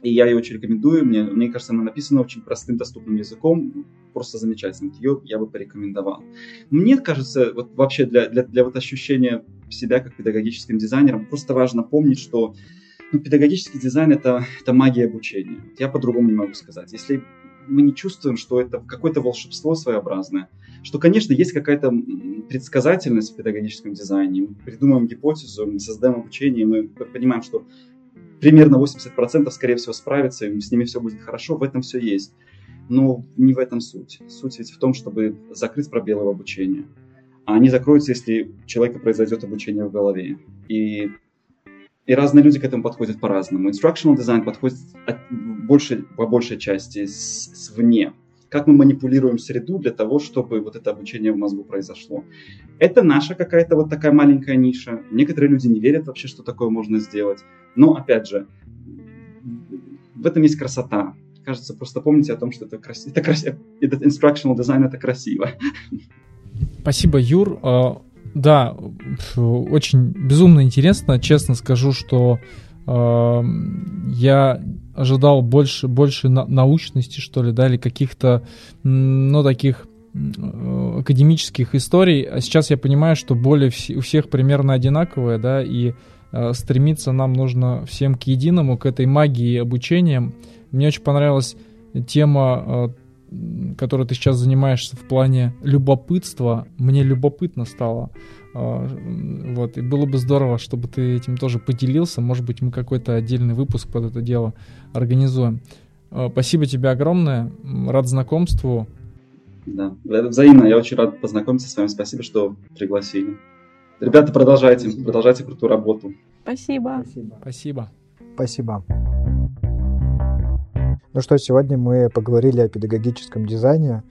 И я ее очень рекомендую. Мне, мне кажется, она написана очень простым, доступным языком. Просто замечательно. Ее я бы порекомендовал. Мне кажется, вот вообще для, для, для вот ощущения себя как педагогическим дизайнером просто важно помнить, что педагогический дизайн это, это магия обучения. Я по-другому не могу сказать. Если мы не чувствуем, что это какое-то волшебство своеобразное, что, конечно, есть какая-то предсказательность в педагогическом дизайне. Мы придумываем гипотезу, мы создаем обучение, мы понимаем, что примерно 80% скорее всего справится, с ними все будет хорошо, в этом все есть. Но не в этом суть. Суть ведь в том, чтобы закрыть пробелы в обучении. А они закроются, если у человека произойдет обучение в голове. И и разные люди к этому подходят по-разному. Instructional design подходит больше, по большей части с, свне. Как мы манипулируем среду для того, чтобы вот это обучение в мозгу произошло. Это наша какая-то вот такая маленькая ниша. Некоторые люди не верят вообще, что такое можно сделать. Но, опять же, в этом есть красота. Кажется, просто помните о том, что это красиво. Это красиво. Этот instructional design это красиво. Спасибо, Юр. Да, очень безумно интересно. Честно скажу, что э, я ожидал больше, больше на, научности, что ли, да, или каких-то, ну, таких академических историй. А сейчас я понимаю, что боли у всех примерно одинаковые, да, и э, стремиться нам нужно всем к единому, к этой магии обучения. Мне очень понравилась тема э, которой ты сейчас занимаешься в плане любопытства, мне любопытно стало. А, вот, и было бы здорово, чтобы ты этим тоже поделился. Может быть, мы какой-то отдельный выпуск под это дело организуем. А, спасибо тебе огромное. Рад знакомству. Да, взаимно. Я очень рад познакомиться с вами. Спасибо, что пригласили. Ребята, продолжайте. Продолжайте крутую работу. Спасибо. Спасибо. Спасибо. Спасибо. Ну что, сегодня мы поговорили о педагогическом дизайне.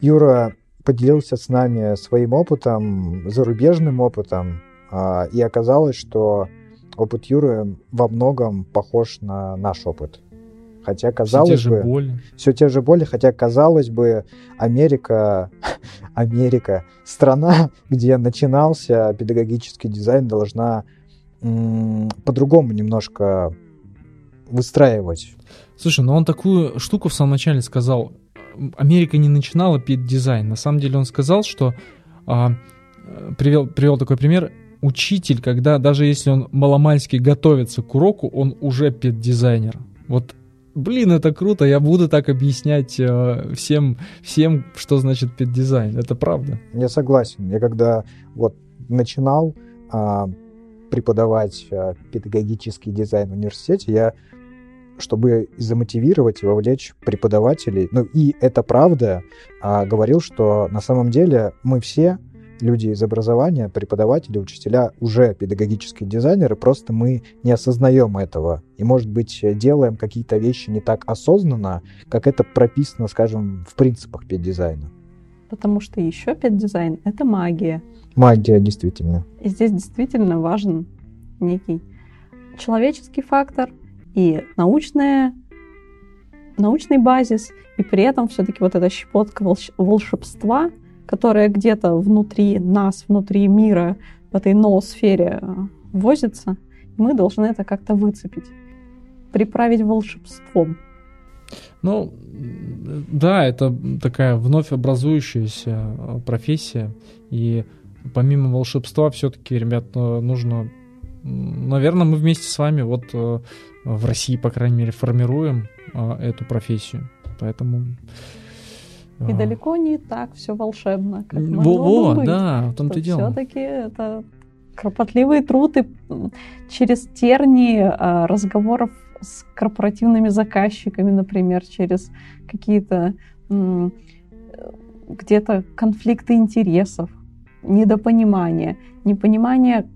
Юра поделился с нами своим опытом, зарубежным опытом, а, и оказалось, что опыт Юры во многом похож на наш опыт. Хотя казалось все те бы, же боли. все те же боли, хотя казалось бы, Америка, Америка, страна, где начинался педагогический дизайн, должна по-другому немножко выстраивать Слушай, ну он такую штуку в самом начале сказал. Америка не начинала пить дизайн. На самом деле он сказал, что а, привел, привел такой пример. Учитель, когда даже если он маломальски готовится к уроку, он уже пет-дизайнер. Вот Блин, это круто, я буду так объяснять э, всем, всем, что значит пет-дизайн. Это правда. Я согласен. Я когда вот начинал э, преподавать э, педагогический дизайн в университете, я чтобы замотивировать и вовлечь преподавателей. Ну и это правда, а, говорил, что на самом деле мы все люди из образования, преподаватели, учителя, уже педагогические дизайнеры, просто мы не осознаем этого. И, может быть, делаем какие-то вещи не так осознанно, как это прописано, скажем, в принципах педдизайна. Потому что еще педдизайн — это магия. Магия, действительно. И здесь действительно важен некий человеческий фактор, и научная, научный базис, и при этом все-таки вот эта щепотка волш- волшебства, которая где-то внутри нас, внутри мира, в этой ноосфере э, возится, мы должны это как-то выцепить, приправить волшебством. Ну, да, это такая вновь образующаяся э, профессия, и помимо волшебства все-таки, ребят, э, нужно наверное, мы вместе с вами вот в России, по крайней мере, формируем э, эту профессию. Поэтому... И э, далеко не так все волшебно, как могло Во, быть. да, в том-то дело. Все-таки это кропотливый труд и через тернии разговоров с корпоративными заказчиками, например, через какие-то где-то конфликты интересов, недопонимание, непонимание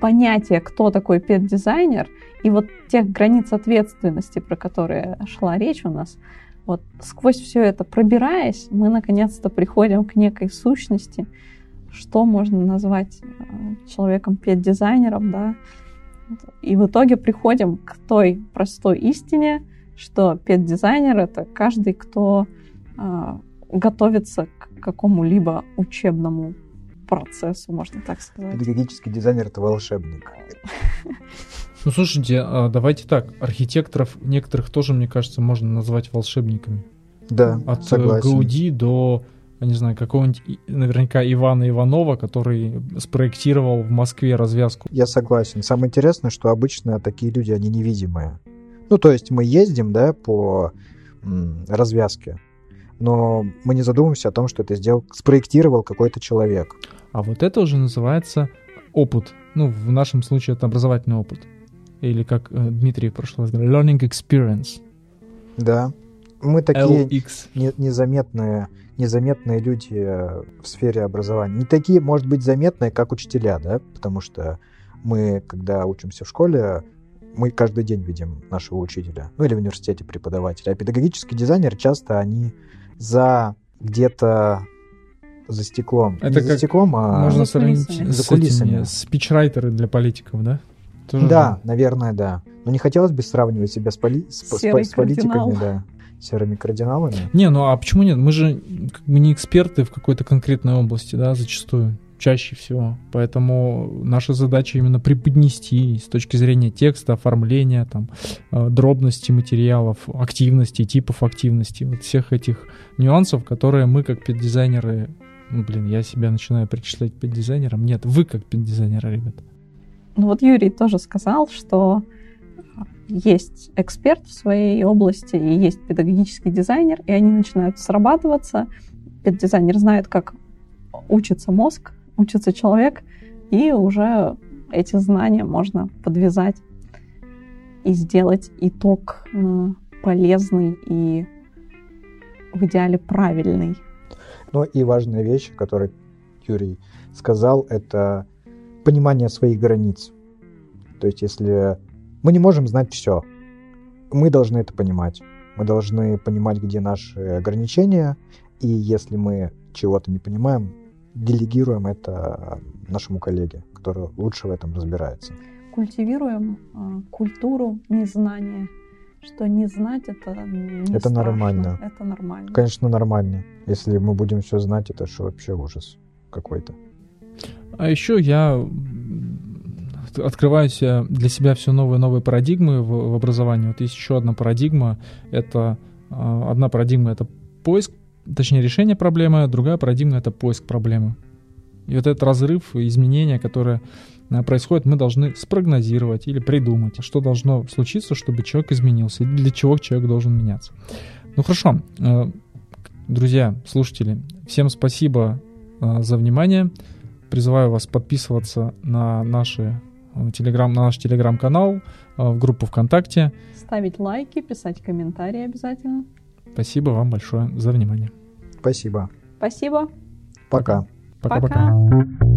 понятие, кто такой пет-дизайнер, и вот тех границ ответственности, про которые шла речь у нас, вот сквозь все это пробираясь, мы наконец-то приходим к некой сущности, что можно назвать э, человеком пет-дизайнером, да, и в итоге приходим к той простой истине, что пет-дизайнер — это каждый, кто э, готовится к какому-либо учебному процессу, можно так сказать. Педагогический дизайнер — это волшебник. Ну, слушайте, а давайте так, архитекторов некоторых тоже, мне кажется, можно назвать волшебниками. Да, От э, согласен. Гауди до, я не знаю, какого-нибудь, наверняка, Ивана Иванова, который спроектировал в Москве развязку. Я согласен. Самое интересное, что обычно такие люди, они невидимые. Ну, то есть мы ездим, да, по м, развязке, но мы не задумываемся о том, что это сделал, спроектировал какой-то человек. А вот это уже называется опыт. Ну, в нашем случае это образовательный опыт. Или как э, Дмитрий в прошлый раз говорил, learning experience. Да. Мы такие не, незаметные, незаметные люди э, в сфере образования. Не такие, может быть, заметные, как учителя, да, потому что мы, когда учимся в школе, мы каждый день видим нашего учителя, ну или в университете преподавателя. А педагогический дизайнер часто они за где-то за стеклом. Это Не как за стеклом, а Можно за сравнить. За кулисами. спичрайтеры для политиков, да? Тоже Да, же. наверное, да. Но не хотелось бы сравнивать себя с, поли- с, с- Серый с политиками, кардинал. да. Серыми кардиналами. Не, ну а почему нет? Мы же как бы не эксперты в какой-то конкретной области, да, зачастую, чаще всего. Поэтому наша задача именно преподнести с точки зрения текста, оформления, там, э, дробности материалов, активности, типов активности, вот всех этих нюансов, которые мы как педдизайнеры, блин, я себя начинаю причислять к педдизайнерам. Нет, вы как педдизайнеры, ребят. Ну вот Юрий тоже сказал, что есть эксперт в своей области и есть педагогический дизайнер, и они начинают срабатываться. Педдизайнер знает, как учится мозг, учится человек, и уже эти знания можно подвязать и сделать итог э, полезный и в идеале правильный. Ну и важная вещь, которую Юрий сказал, это понимание своих границ. То есть если мы не можем знать все, мы должны это понимать. Мы должны понимать, где наши ограничения, и если мы чего-то не понимаем, делегируем это нашему коллеге, который лучше в этом разбирается. Культивируем э, культуру незнания, что не знать это не Это страшно, нормально. Это нормально. Конечно, нормально. Если мы будем все знать, это что вообще ужас какой-то. А еще я себе- для себя все новые и новые парадигмы в, в образовании. Вот есть еще одна парадигма. Это а, одна парадигма это поиск, точнее решение проблемы, другая парадигма это поиск проблемы. И вот этот разрыв, изменения, которые происходят, мы должны спрогнозировать или придумать, что должно случиться, чтобы человек изменился, и для чего человек должен меняться. Ну хорошо, э, друзья, слушатели, всем спасибо э, за внимание. Призываю вас подписываться на, наши, э, телеграм, на наш телеграм-канал, в группу ВКонтакте. Ставить лайки, писать комментарии обязательно. Спасибо вам большое за внимание. Спасибо. Спасибо. Пока. Пока-пока. Пока.